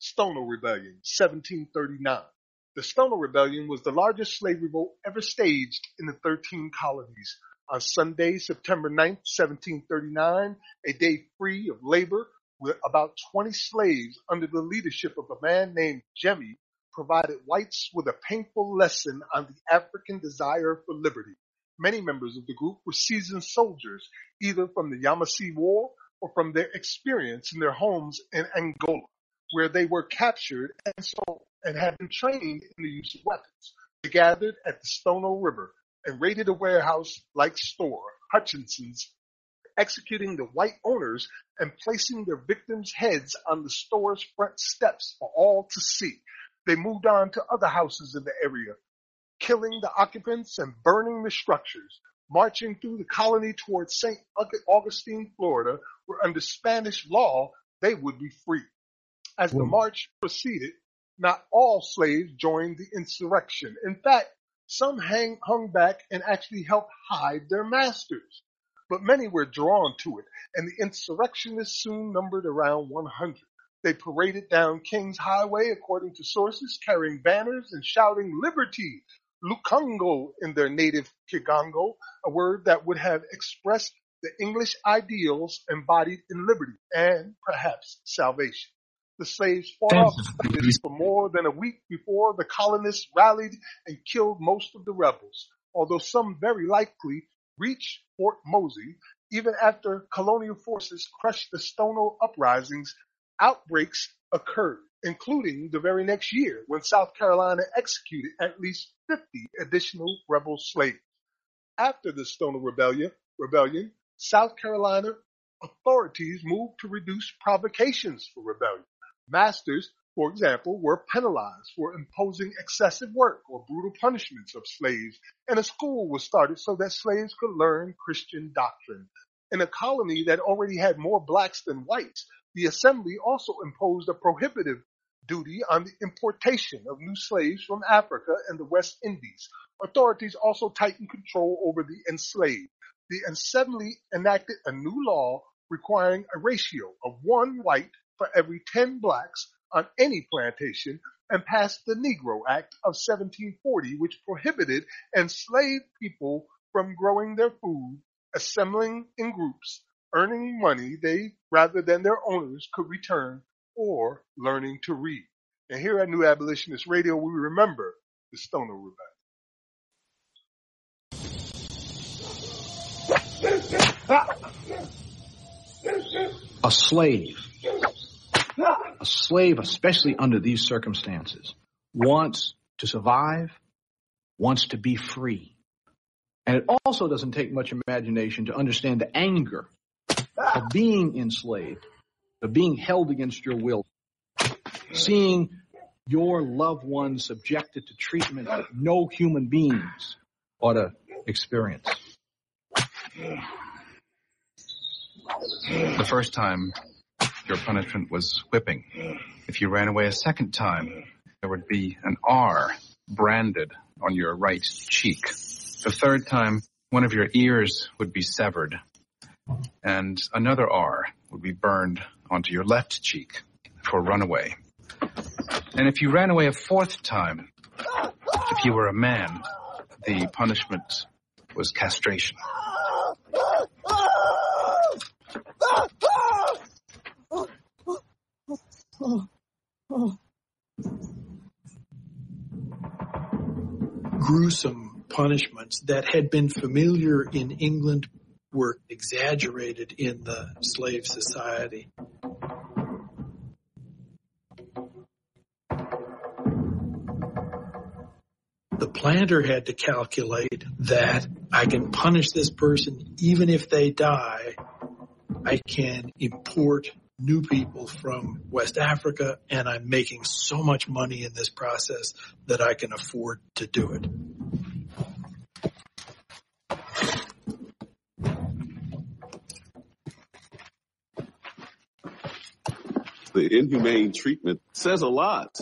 Stono Rebellion, 1739. The Stono Rebellion was the largest slave revolt ever staged in the 13 colonies. On Sunday, September 9, 1739, a day free of labor, with about 20 slaves under the leadership of a man named Jemmy, provided whites with a painful lesson on the African desire for liberty. Many members of the group were seasoned soldiers, either from the Yamasee War or from their experience in their homes in Angola, where they were captured and sold and had been trained in the use of weapons. They gathered at the Stono River and raided a warehouse like store, Hutchinson's, executing the white owners and placing their victims' heads on the store's front steps for all to see. They moved on to other houses in the area, killing the occupants and burning the structures, marching through the colony towards St. Augustine, Florida, where under Spanish law they would be free. As the march proceeded, not all slaves joined the insurrection. In fact, some hang, hung back and actually helped hide their masters. But many were drawn to it, and the insurrectionists soon numbered around 100. They paraded down King's Highway, according to sources, carrying banners and shouting liberty, Lukongo in their native Kikongo, a word that would have expressed the English ideals embodied in liberty and perhaps salvation. The slaves fought off for more than a week before the colonists rallied and killed most of the rebels, although some very likely reached Fort Mose. Even after colonial forces crushed the Stono uprisings, outbreaks occurred, including the very next year when South Carolina executed at least 50 additional rebel slaves. After the Stono Rebellion, rebellion, South Carolina authorities moved to reduce provocations for rebellion. Masters, for example, were penalized for imposing excessive work or brutal punishments of slaves, and a school was started so that slaves could learn Christian doctrine. In a colony that already had more blacks than whites, the assembly also imposed a prohibitive duty on the importation of new slaves from Africa and the West Indies. Authorities also tightened control over the enslaved. The assembly enacted a new law requiring a ratio of one white for every 10 blacks on any plantation and passed the Negro Act of 1740, which prohibited enslaved people from growing their food, assembling in groups, earning money they rather than their owners could return, or learning to read. And here at New Abolitionist Radio, we remember the Stono Rebellion. a slave, a slave, especially under these circumstances, wants to survive, wants to be free. And it also doesn't take much imagination to understand the anger of being enslaved, of being held against your will, seeing your loved ones subjected to treatment that no human beings ought to experience. The first time, your punishment was whipping. If you ran away a second time, there would be an R branded on your right cheek. The third time, one of your ears would be severed, and another R would be burned onto your left cheek for runaway. And if you ran away a fourth time, if you were a man, the punishment was castration. Oh, oh. gruesome punishments that had been familiar in England were exaggerated in the slave society. The planter had to calculate that I can punish this person even if they die. I can import new people from West Africa, and I'm making so much money in this process that I can afford to do it. The inhumane treatment says a lot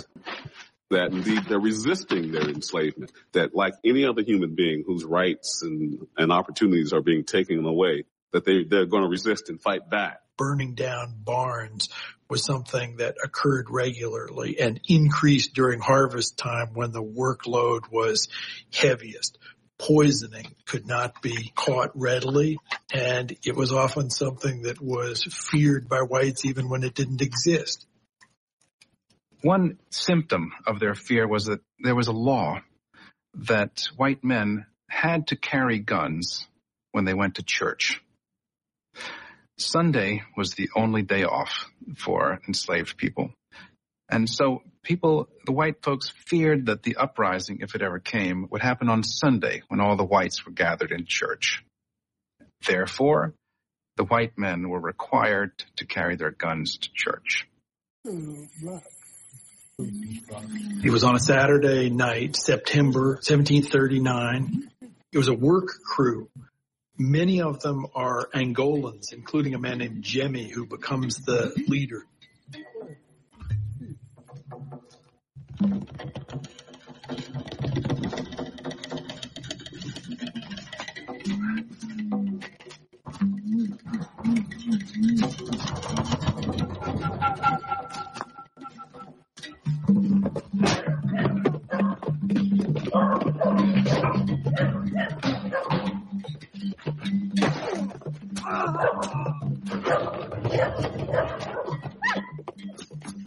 that indeed they're resisting their enslavement, that like any other human being whose rights and, and opportunities are being taken away, that they, they're going to resist and fight back. Burning down barns was something that occurred regularly and increased during harvest time when the workload was heaviest. Poisoning could not be caught readily and it was often something that was feared by whites even when it didn't exist. One symptom of their fear was that there was a law that white men had to carry guns when they went to church. Sunday was the only day off for enslaved people. And so people, the white folks feared that the uprising, if it ever came, would happen on Sunday when all the whites were gathered in church. Therefore, the white men were required to carry their guns to church. It was on a Saturday night, September 1739. It was a work crew Many of them are Angolans, including a man named Jemmy who becomes the leader.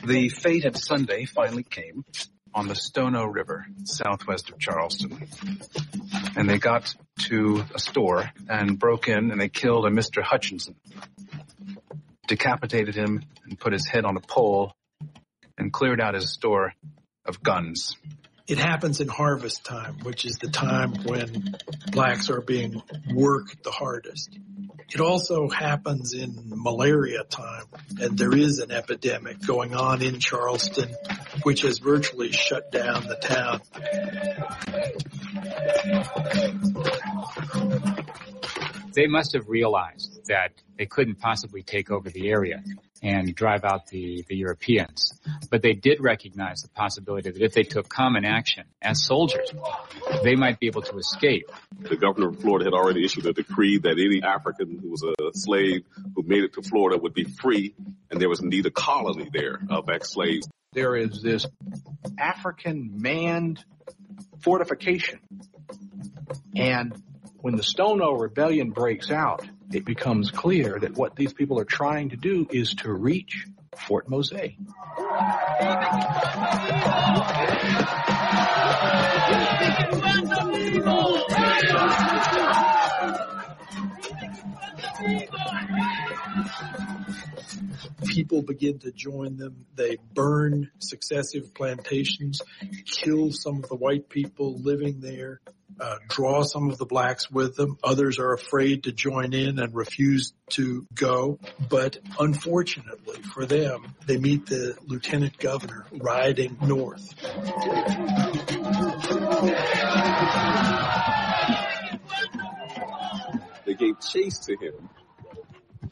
The fated Sunday finally came on the Stono River, southwest of Charleston. And they got to a store and broke in and they killed a Mr. Hutchinson, decapitated him and put his head on a pole and cleared out his store of guns. It happens in harvest time, which is the time when blacks are being worked the hardest. It also happens in malaria time, and there is an epidemic going on in Charleston, which has virtually shut down the town. They must have realized that they couldn't possibly take over the area and drive out the, the Europeans. But they did recognize the possibility that if they took common action as soldiers, they might be able to escape. The governor of Florida had already issued a decree that any African who was a slave who made it to Florida would be free, and there was indeed a colony there of ex-slaves. There is this African manned fortification. And when the Stono Rebellion breaks out, it becomes clear that what these people are trying to do is to reach Fort Mose. People begin to join them. They burn successive plantations, kill some of the white people living there, uh, draw some of the blacks with them. Others are afraid to join in and refuse to go. But unfortunately for them, they meet the lieutenant governor riding north. They gave chase to him,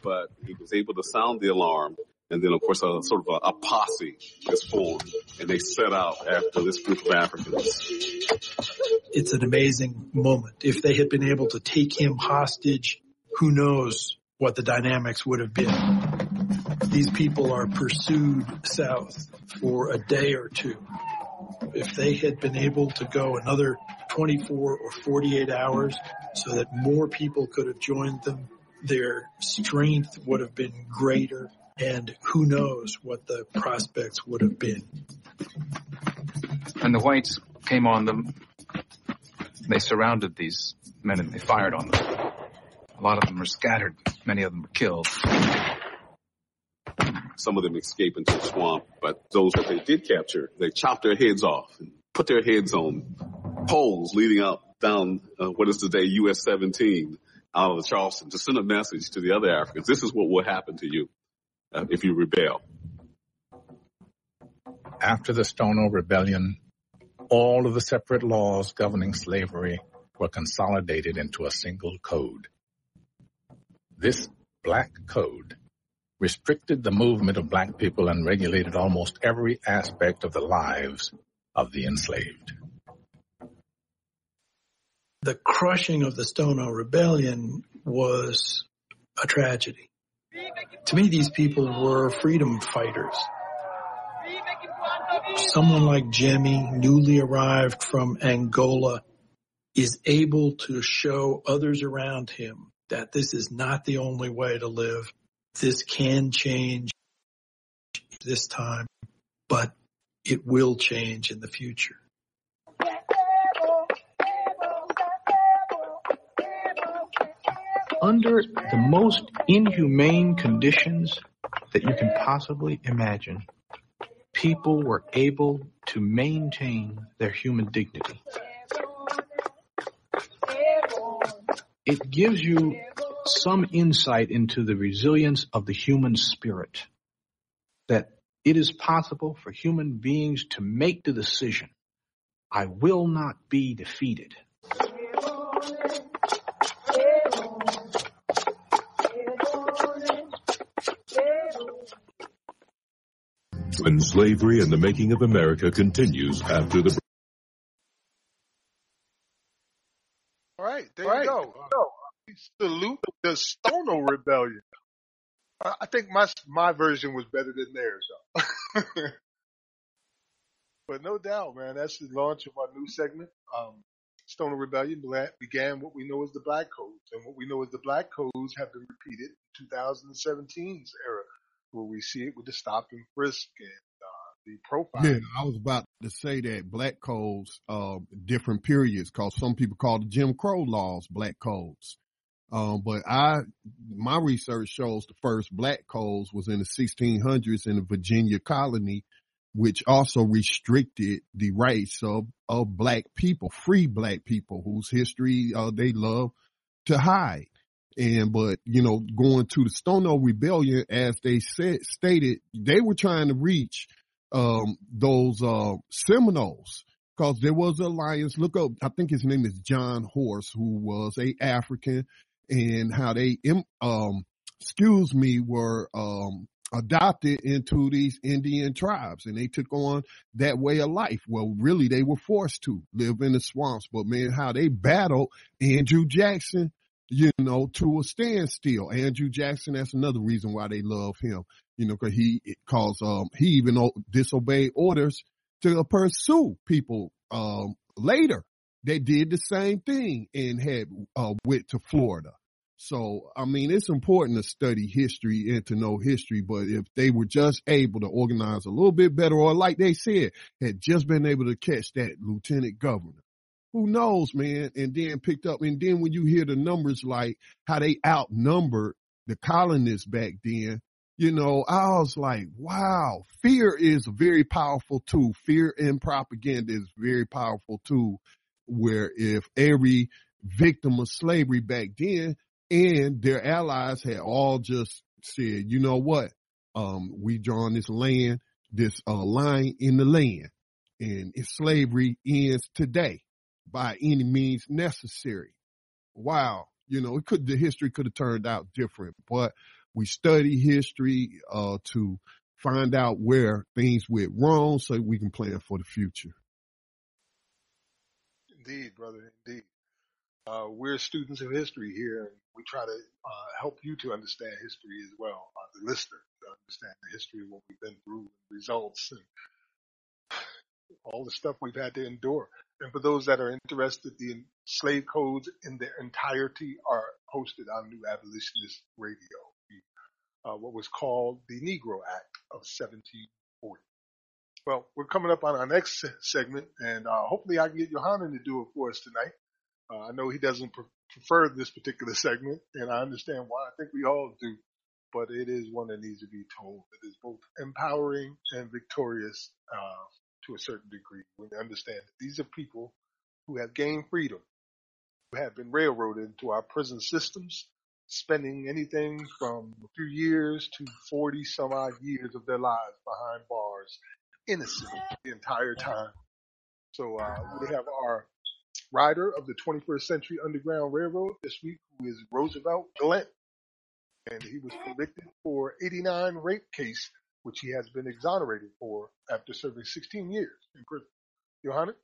but he was able to sound the alarm and then, of course, a sort of a, a, posse is formed, and they set out after this group of Africans. It's an amazing moment. If they had been able to take him hostage, who knows what the dynamics would have been. These people are pursued south for a day or two. If they had been able to go another 24 or 48 hours so that more people could have joined them, their strength would have been greater and who knows what the prospects would have been. And the whites came on them. They surrounded these men and they fired on them. A lot of them were scattered. Many of them were killed. Some of them escaped into the swamp, but those that they did capture, they chopped their heads off and put their heads on poles leading up down uh, what is today US 17 out of Charleston to send a message to the other Africans. This is what will happen to you uh, if you rebel. After the Stono Rebellion, all of the separate laws governing slavery were consolidated into a single code. This black code restricted the movement of black people and regulated almost every aspect of the lives of the enslaved. The crushing of the Stono Rebellion was a tragedy. To me, these people were freedom fighters. Someone like Jemmy, newly arrived from Angola, is able to show others around him that this is not the only way to live. This can change this time, but it will change in the future. Under the most inhumane conditions that you can possibly imagine, people were able to maintain their human dignity. It gives you some insight into the resilience of the human spirit. That it is possible for human beings to make the decision, I will not be defeated. When slavery and the making of America continues after the All right, there you go. Uh, salute the Stono Rebellion. I I think my my version was better than theirs, though. [laughs] but no doubt, man, that's the launch of our new segment. Um, Stono Rebellion began what we know as the Black Codes, and what we know as the Black Codes have been repeated in 2017's era, where we see it with the stop and frisk and uh, the profile. Yeah, I was about to say that black codes, uh, different periods, cause some people call the Jim Crow laws black codes. Um, but I, my research shows the first black codes was in the 1600s in the Virginia colony, which also restricted the rights of, of black people, free black people whose history, uh, they love to hide. And, but, you know, going to the Stono Rebellion, as they said, stated, they were trying to reach, um, those, uh, Seminoles. Cause there was an alliance. Look up, I think his name is John Horse, who was a African and how they, um, excuse me, were, um, adopted into these Indian tribes and they took on that way of life. Well, really they were forced to live in the swamps, but man, how they battled Andrew Jackson, you know, to a standstill. Andrew Jackson, that's another reason why they love him, you know, cause he, cause, um, he even disobeyed orders to pursue people, um, later. They did the same thing and had, uh, went to Florida. So, I mean, it's important to study history and to know history, but if they were just able to organize a little bit better, or like they said, had just been able to catch that lieutenant governor, who knows, man, and then picked up, and then when you hear the numbers like how they outnumbered the colonists back then, you know, I was like, wow, fear is a very powerful tool. Fear and propaganda is very powerful tool where if every victim of slavery back then and their allies had all just said, you know what? Um, we drawn this land, this uh, line in the land and if slavery ends today by any means necessary. Wow. You know, it could, the history could have turned out different, but we study history, uh, to find out where things went wrong so we can plan for the future. Indeed, brother, indeed. Uh, we're students of history here, we try to uh, help you to understand history as well, uh, the listener, to understand the history of what we've been through, results, and all the stuff we've had to endure. And for those that are interested, the slave codes in their entirety are posted on New Abolitionist Radio, the, uh, what was called the Negro Act of 1740. Well, we're coming up on our next segment, and uh, hopefully I can get Yohanan to do it for us tonight. Uh, I know he doesn't pre- prefer this particular segment, and I understand why. I think we all do, but it is one that needs to be told. It is both empowering and victorious uh, to a certain degree when you understand that these are people who have gained freedom, who have been railroaded into our prison systems, spending anything from a few years to 40 some odd years of their lives behind bars, innocent the entire time. So uh, we have our rider of the 21st Century Underground Railroad this week, who is Roosevelt Glenn. And he was convicted for 89 rape case, which he has been exonerated for after serving 16 years in prison. Yohanan?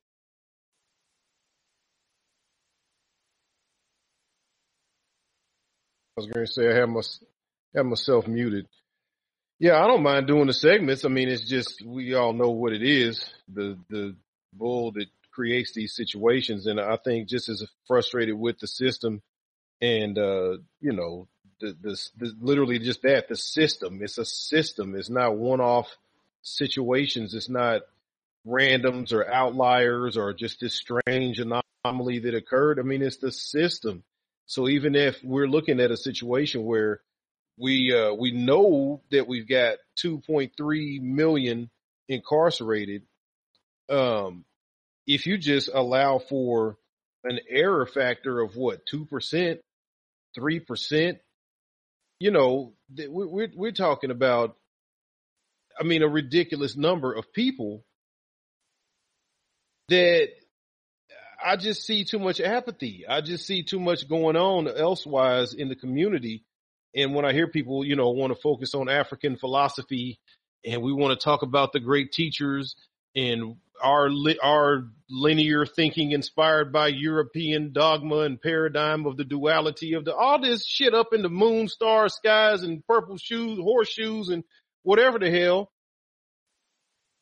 I was going to say I have my have myself muted. Yeah, I don't mind doing the segments. I mean, it's just we all know what it is the the bull that creates these situations, and I think just as frustrated with the system, and uh, you know, the, the the literally just that the system. It's a system. It's not one off situations. It's not randoms or outliers or just this strange anomaly that occurred. I mean, it's the system. So even if we're looking at a situation where we uh, we know that we've got 2.3 million incarcerated, um, if you just allow for an error factor of what two percent, three percent, you know, we're we're talking about, I mean, a ridiculous number of people that I just see too much apathy. I just see too much going on elsewise in the community. And when I hear people, you know, want to focus on African philosophy and we want to talk about the great teachers and our our linear thinking inspired by European dogma and paradigm of the duality of the all this shit up in the moon, stars, skies, and purple shoes, horseshoes, and whatever the hell.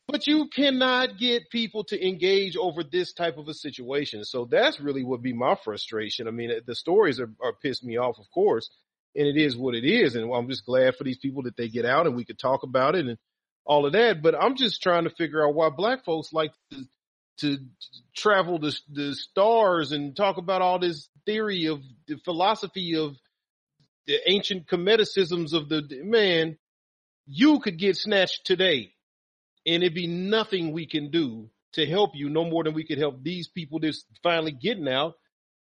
But you cannot get people to engage over this type of a situation. So that's really what be my frustration. I mean, uh, the stories are, are pissed me off, of course, and it is what it is. And I'm just glad for these people that they get out and we could talk about it and all of that. But I'm just trying to figure out why black folks like to, to travel the, the stars and talk about all this theory of the philosophy of the ancient Kemeticisms of the man. You could get snatched today and it'd be nothing we can do to help you no more than we could help these people that's finally getting out.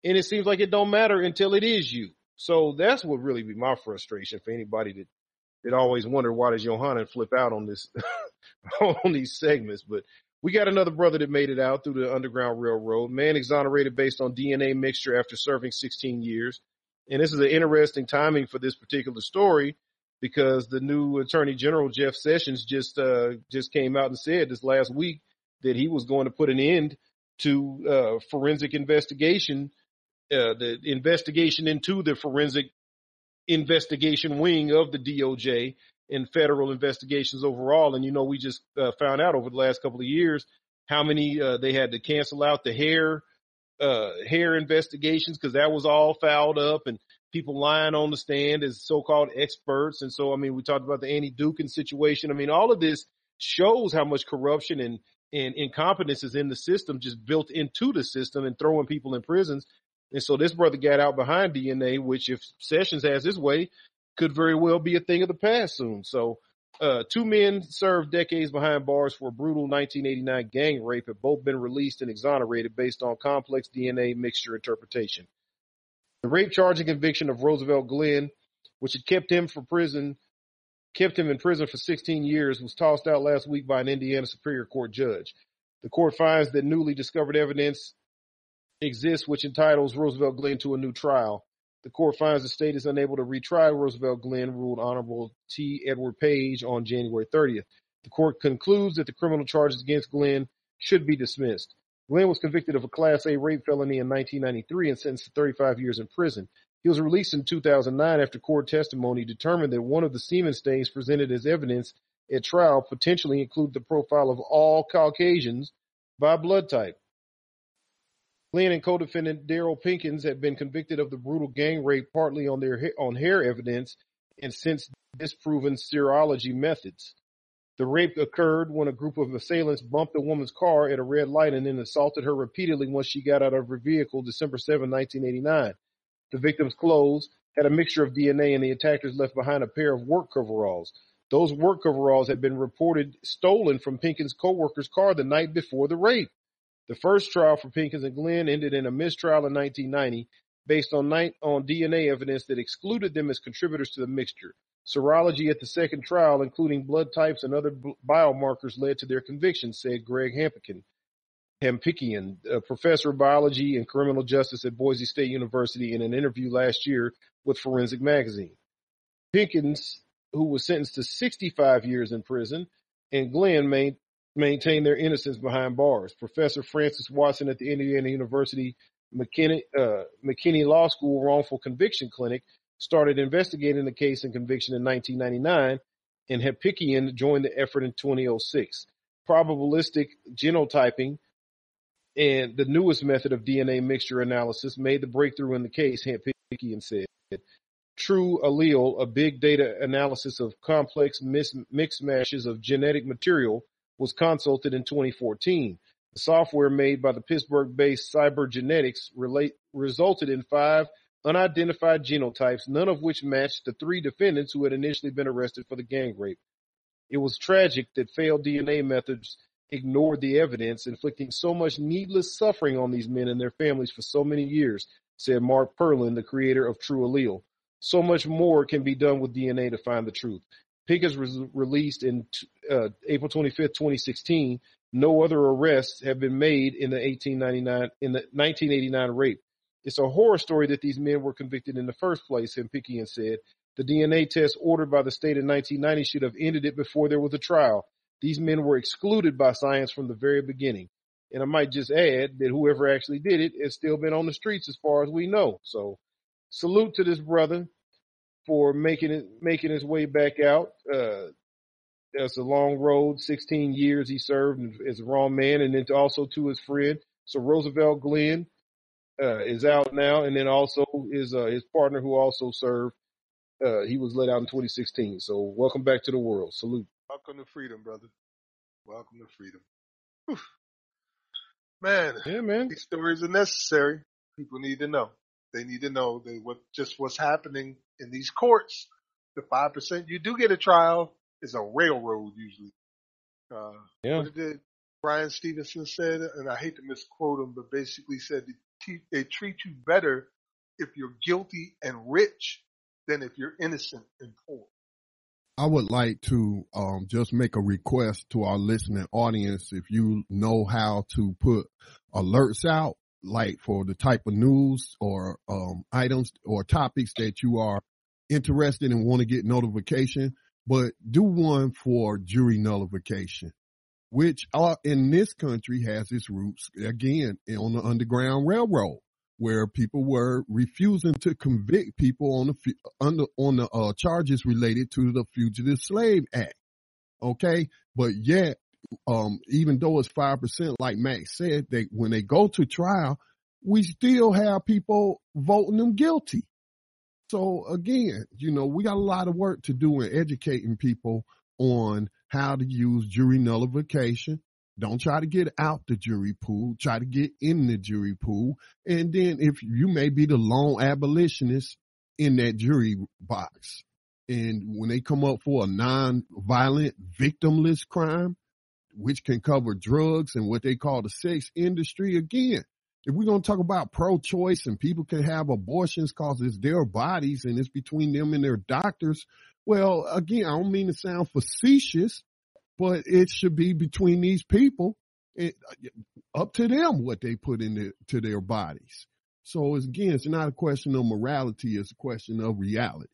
And it seems like it don't matter until it is you. So that's what really be my frustration for anybody that that always wonder why does Yohanan flip out on this [laughs] on these segments. But we got another brother that made it out through the Underground Railroad. Man exonerated based on DNA mixture after serving 16 years. And this is an interesting timing for this particular story because the new Attorney General Jeff Sessions just uh, just came out and said this last week that he was going to put an end to uh, forensic investigation, uh, the investigation into the forensic investigation wing of the DOJ and federal investigations overall. And you know, we just uh, found out over the last couple of years how many uh, they had to cancel out the hair uh, hair investigations because that was all fouled up and people lying on the stand as so-called experts. And so, I mean, we talked about the Annie Dookhan situation. I mean, all of this shows how much corruption and, and incompetence is in the system, just built into the system and throwing people in prisons. And so this brother got out behind DNA, which if Sessions has his way, could very well be a thing of the past soon. So, uh, two men served decades behind bars for a brutal 1989 gang rape have both been released and exonerated based on complex DNA mixture interpretation. The rape charge and conviction of Roosevelt Glenn, which had kept him for prison, kept him in prison for 16 years, was tossed out last week by an Indiana Superior Court judge. The court finds that newly discovered evidence exists which entitles Roosevelt Glenn to a new trial. The court finds the state is unable to retry Roosevelt Glenn, ruled Honorable T. Edward Page on January 30th. The court concludes that the criminal charges against Glenn should be dismissed. Glenn was convicted of a Class A rape felony in 1993 and sentenced to 35 years in prison. He was released in 2009 after court testimony determined that one of the semen stains presented as evidence at trial potentially included the profile of all Caucasians by blood type. Glenn and co-defendant Daryl Pinkins had been convicted of the brutal gang rape partly on their on hair evidence and since disproven serology methods. The rape occurred when a group of assailants bumped a woman's car at a red light and then assaulted her repeatedly once she got out of her vehicle December 7, 1989. The victim's clothes had a mixture of DNA and the attackers left behind a pair of work coveralls. Those work coveralls had been reported stolen from Pinkins' co-worker's car the night before the rape. The first trial for Pinkins and Glenn ended in a mistrial in 1990. based on, on DNA evidence that excluded them as contributors to the mixture. Serology at the second trial, including blood types and other biomarkers, led to their conviction, said Greg Hampikian, Hampikian, a professor of biology and criminal justice at Boise State University, in an interview last year with Forensic Magazine. Pinkins, who was sentenced to 65 years in prison, and Glenn main, maintained their innocence behind bars. Professor Francis Watson at the Indiana University McKinney, uh, McKinney Law School Wrongful Conviction Clinic started investigating the case and conviction in 1999, and Hampikian joined the effort in 2006. Probabilistic genotyping and the newest method of DNA mixture analysis made the breakthrough in the case, Hampikian said. TrueAllele, a big data analysis of complex mis- mixed matches of genetic material, was consulted in 2014. The software made by the Pittsburgh-based Cybergenetics relate, resulted in five unidentified genotypes, none of which matched the three defendants who had initially been arrested for the gang rape. It was tragic that failed DNA methods ignored the evidence, inflicting so much needless suffering on these men and their families for so many years, said Mark Perlin, the creator of TrueAllele. So much more can be done with DNA to find the truth. Pickens was released in uh, April 25th, 2016. No other arrests have been made in the 1899 in the 1989 rape. It's a horror story that these men were convicted in the first place, Hampikian said. The DNA test ordered by the state in 1990 should have ended it before there was a trial. These men were excluded by science from the very beginning. And I might just add that whoever actually did it has still been on the streets as far as we know. So salute to this brother for making it, making his way back out. Uh, that's a long road. 16 years he served as a wrong man and then also to his friend. So Roosevelt Glenn, uh, is out now, and then also is uh, his partner who also served. Uh, he was let out in 2016. So welcome back to the world. Salute. Welcome to freedom, brother. Welcome to freedom. Whew. Man, yeah, man. These stories are necessary. People need to know. They need to know that what just what's happening in these courts. The five percent you do get a trial is a railroad usually. Uh, yeah. What did Bryan Stevenson said, and I hate to misquote him, but basically said they treat you better if you're guilty and rich than if you're innocent and poor. I would like to um, just make a request to our listening audience. If you know how to put alerts out, like for the type of news or um, items or topics that you are interested and want to get notification, but do one for jury nullification which are in this country has its roots again on the Underground Railroad, where people were refusing to convict people on the under on the uh, charges related to the Fugitive Slave Act. Okay, but yet, um, even though it's five percent, like Max said, they when they go to trial, we still have people voting them guilty. So again, you know, we got a lot of work to do in educating people on how to use jury nullification. Don't try to get out the jury pool. Try to get in the jury pool. And then if you may be the lone abolitionist in that jury box. And when they come up for a non-violent victimless crime, which can cover drugs and what they call the sex industry, again, if we're going to talk about pro-choice and people can have abortions because it's their bodies and it's between them and their doctors, well, again, I don't mean to sound facetious, but it should be between these people, it, uh, up to them what they put into to their bodies. So it's, again, it's not a question of morality; it's a question of reality.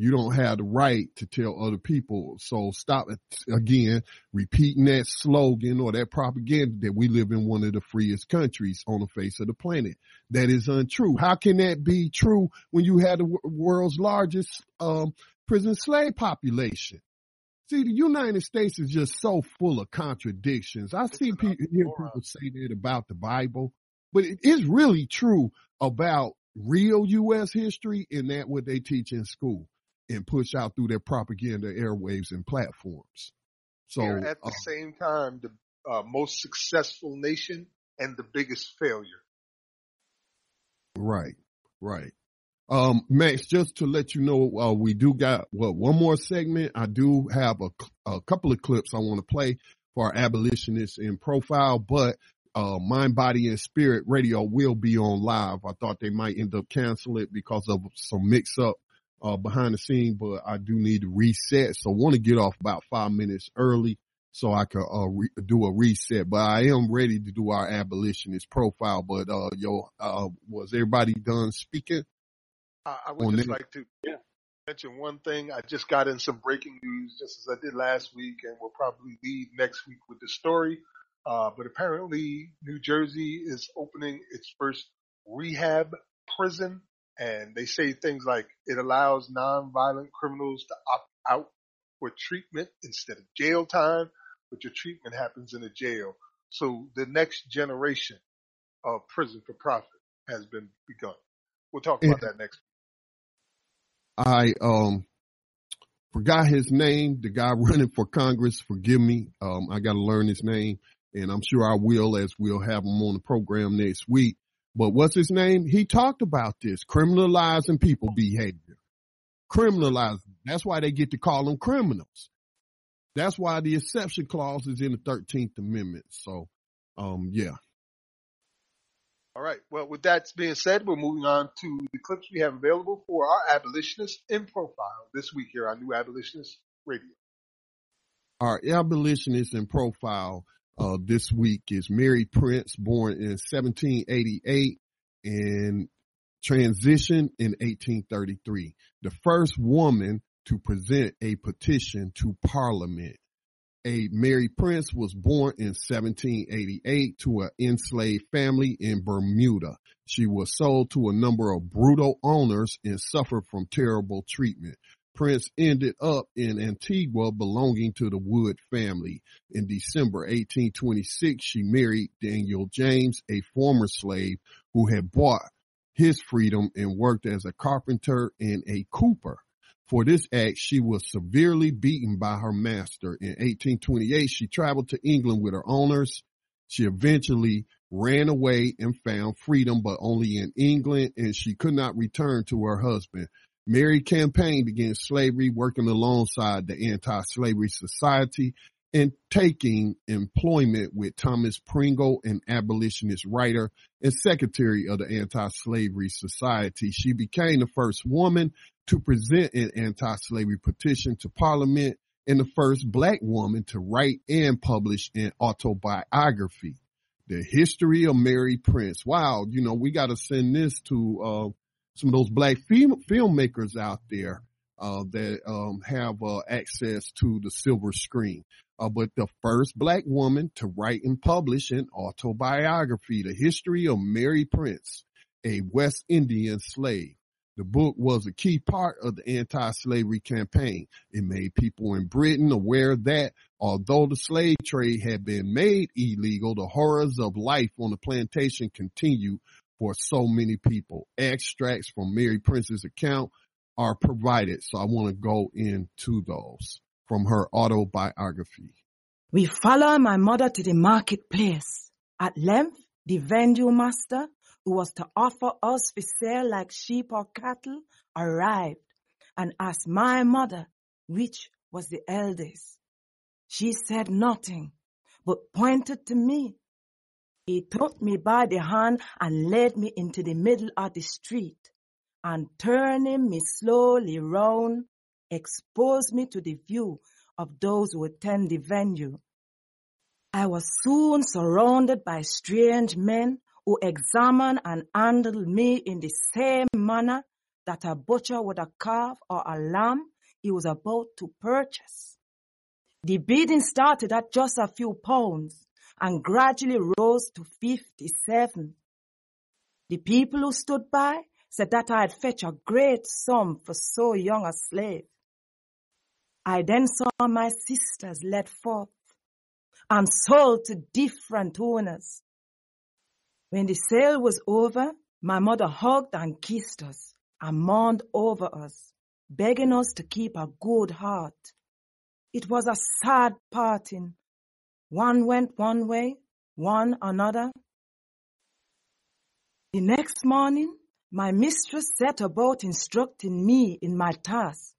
You don't have the right to tell other people. So stop again repeating that slogan or that propaganda that we live in one of the freest countries on the face of the planet. That is untrue. How can that be true when you have the world's largest um, prison slave population. See, the United States is just so full of contradictions. I see people, hear people say that about the Bible, but it is really true about real U.S. history and that what they teach in school and push out through their propaganda airwaves and platforms. So They're at the uh, same time, the uh, most successful nation and the biggest failure. right, right. Um, Max, just to let you know, uh, we do got, well, one more segment. I do have a, a couple of clips I want to play for our abolitionists in profile, but uh, Mind, Body, and Spirit Radio will be on live. I thought they might end up canceling it because of some mix up uh, behind the scene, but I do need to reset. So I want to get off about five minutes early so I can uh, re- do a reset. But I am ready to do our abolitionist profile. But uh, yo, uh, was everybody done speaking? I, I would just like to yeah. mention one thing. I just got in some breaking news, just as I did last week, and we'll probably leave next week with the story. Uh, but apparently, New Jersey is opening its first rehab prison, and they say things like it allows nonviolent criminals to opt out for treatment instead of jail time, but your treatment happens in a jail. So the next generation of prison for profit has been begun. We'll talk about that next. I um forgot his name. The guy [laughs] running for Congress. Forgive me. Um, I got to learn his name, and I'm sure I will as we'll have him on the program next week. But what's his name? He talked about this criminalizing people behavior, criminalizing. That's why they get to call them criminals. That's why the exception clause is in the 13th Amendment. So, um, yeah. All right. Well, with that being said, we're moving on to the clips we have available for our abolitionist in profile this week here on New Abolitionist Radio. Our abolitionist in profile uh, this week is Mary Prince, born in 1788 and transitioned in 1833. The first woman to present a petition to Parliament. A Mary Prince was born in 1788 to an enslaved family in Bermuda. She was sold to a number of brutal owners and suffered from terrible treatment. Prince ended up in Antigua belonging to the Wood family. In December 1826, she married Daniel James, a former slave who had bought his freedom and worked as a carpenter and a cooper. For this act, she was severely beaten by her master. In 1828, she traveled to England with her owners. She eventually ran away and found freedom, but only in England, and she could not return to her husband. Mary campaigned against slavery, working alongside the Anti-Slavery Society and taking employment with Thomas Pringle, an abolitionist writer and secretary of the Anti-Slavery Society. She became the first woman to present an anti-slavery petition to parliament and the first black woman to write and publish an autobiography. The history of Mary Prince. Wow, you know, we got to send this to uh, some of those black film- filmmakers out there uh, that um, have uh, access to the silver screen. Uh, but the first black woman to write and publish an autobiography, the history of Mary Prince, a West Indian slave. The book was a key part of the anti-slavery campaign. It made people in Britain aware that although the slave trade had been made illegal, the horrors of life on the plantation continued for so many people. Extracts from Mary Prince's account are provided. So I want to go into those from her autobiography. We follow my mother to the marketplace. At length, the vendue master who was to offer us for sale like sheep or cattle arrived and asked my mother which was the eldest. She said nothing, but pointed to me. He took me by the hand and led me into the middle of the street and turning me slowly round, exposed me to the view of those who attend the venue. I was soon surrounded by strange men who examined and handled me in the same manner that a butcher would a calf or a lamb he was about to purchase. The bidding started at just a few pounds and gradually rose to 57. The people who stood by said that I had fetched a great sum for so young a slave. I then saw my sisters led forth and sold to different owners. When the sale was over, my mother hugged and kissed us and mourned over us, begging us to keep a good heart. It was a sad parting. One went one way, one another. The next morning, my mistress set about instructing me in my task.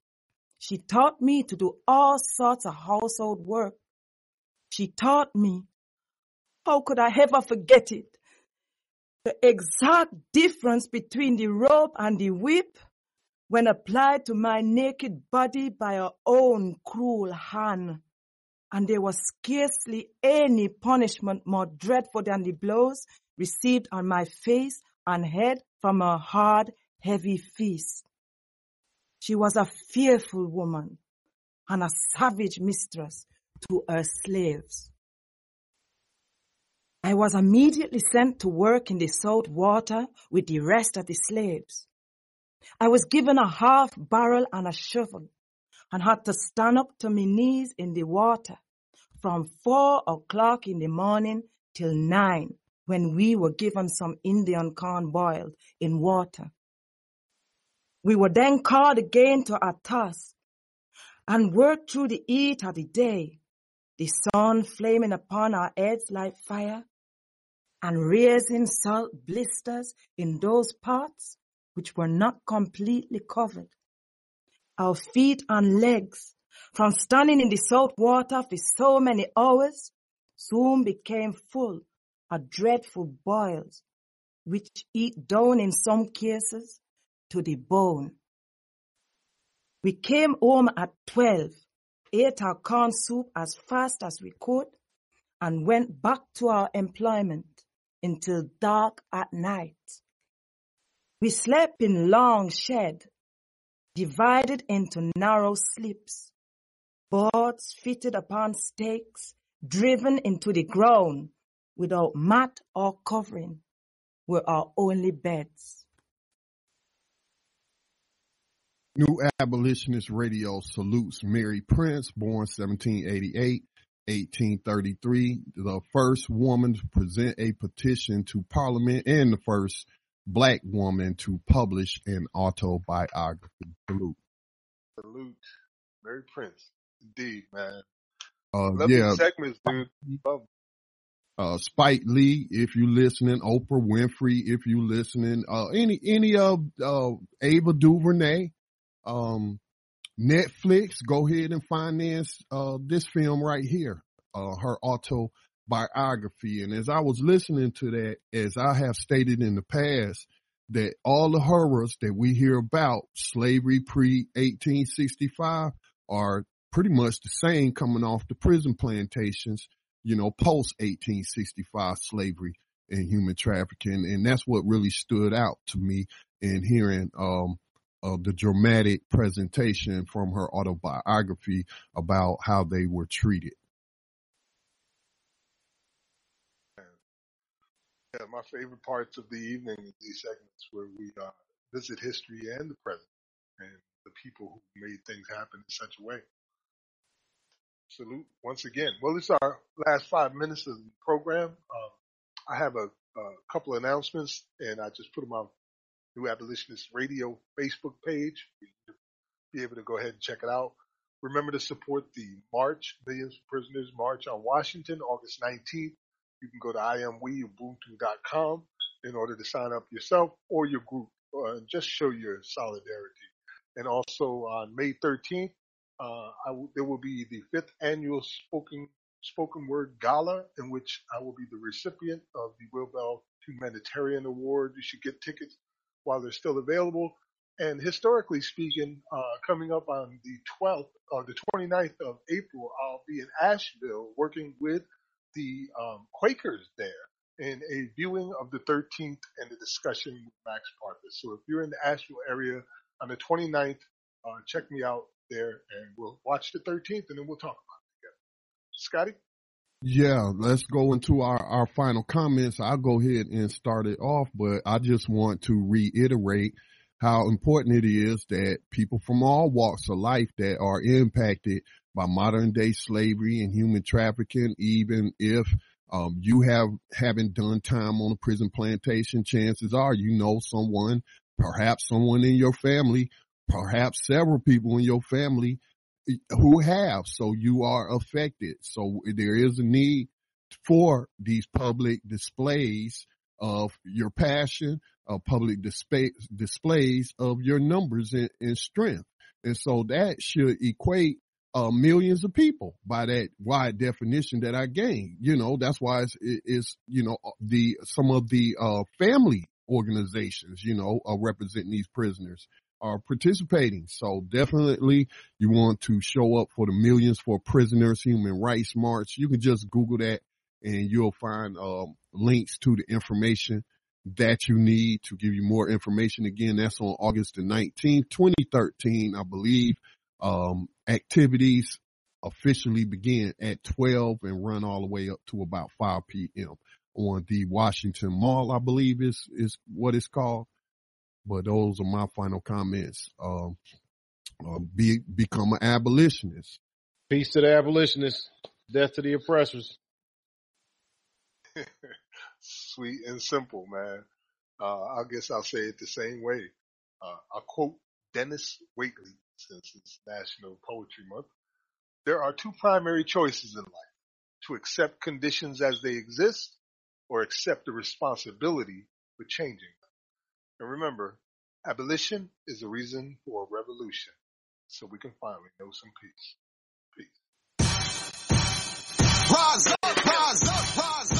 She taught me to do all sorts of household work. She taught me How could I ever forget it? The exact difference between the rope and the whip when applied to my naked body by her own cruel hand. And there was scarcely any punishment more dreadful than the blows received on my face and head from her hard, heavy fist. She was a fearful woman and a savage mistress to her slaves. I was immediately sent to work in the salt water with the rest of the slaves. I was given a half barrel and a shovel and had to stand up to my knees in the water from four o'clock in the morning till nine when we were given some Indian corn boiled in water. We were then called again to our task and worked through the heat of the day, the sun flaming upon our heads like fire and raising salt blisters in those parts which were not completely covered. Our feet and legs, from standing in the salt water for so many hours, soon became full of dreadful boils, which eat down in some cases to the bone. We came home at 12, ate our corn soup as fast as we could, and went back to our employment until dark at night. We slept in long shed, divided into narrow slips, boards fitted upon stakes, driven into the ground without mat or covering, were our only beds. New Abolitionist Radio salutes Mary Prince, born 1788, 1833, the first woman to present a petition to Parliament and the first black woman to publish an autobiography. Salute. Salute. Mary Prince. Indeed, man. Uh, Love yeah. segments, dude. Love Uh, Spike Lee, if you listening, Oprah Winfrey, if you listening, uh, any, any of, uh, Ava DuVernay, um, Netflix, go ahead and finance, uh, this film right here, uh, her autobiography. And as I was listening to that, as I have stated in the past, that all the horrors that we hear about slavery pre 1865 are pretty much the same coming off the prison plantations, you know, post 1865 slavery and human trafficking. And that's what really stood out to me in hearing, um, the dramatic presentation from her autobiography about how they were treated. Yeah, my favorite parts of the evening is these segments where we uh, visit history and the present and the people who made things happen in such a way. Salute once again. Well, it's our last five minutes of the program. Um, I have a, a couple of announcements, and I just put them on New Abolitionist Radio Facebook page. You'll be able to go ahead and check it out. Remember to support the March, Millions of Prisoners March on Washington, August 19th. You can go to iamweubuntu.com in order to sign up yourself or your group uh, and just show your solidarity. And also on May 13th, uh, there will be the fifth annual spoken spoken word gala in which I will be the recipient of the Will Bell Humanitarian Award. You should get tickets while they're still available. And historically speaking, uh, coming up on the 12th or the 29th of April, I'll be in Asheville working with the um, Quakers there in a viewing of the 13th and a discussion with Max Parthas. So if you're in the Asheville area on the 29th, uh, check me out there and we'll watch the 13th and then we'll talk about it together. Scotty? Yeah, let's go into our, our final comments. I'll go ahead and start it off, but I just want to reiterate how important it is that people from all walks of life that are impacted by modern day slavery and human trafficking, even if um, you have haven't done time on a prison plantation, chances are you know someone, perhaps someone in your family, perhaps several people in your family who have. So you are affected. So there is a need for these public displays of your passion, of public display, displays of your numbers and, and strength. And so that should equate uh, millions of people by that wide definition that I gave. You know, that's why it's, it's you know, the, some of the, uh, family organizations, you know, are representing these prisoners are participating. So definitely you want to show up for the Millions for Prisoners Human Rights March. You can just Google that and you'll find um, links to the information that you need to give you more information. Again, that's on August the 19th, 2013, I believe. Um, activities officially begin at 12 and run all the way up to about 5 p.m. on the Washington Mall, I believe is, is what it's called. But those are my final comments. Um, uh, be, become an abolitionist. Peace to the abolitionists. Death to the oppressors. [laughs] Sweet and simple, man. Uh, I guess I'll say it the same way. Uh, I'll quote Dennis Waitley since it's National Poetry Month. There are two primary choices in life to accept conditions as they exist or accept the responsibility for changing them. And remember, abolition is the reason for a revolution so we can finally know some peace. Peace. Rise up, rise up, rise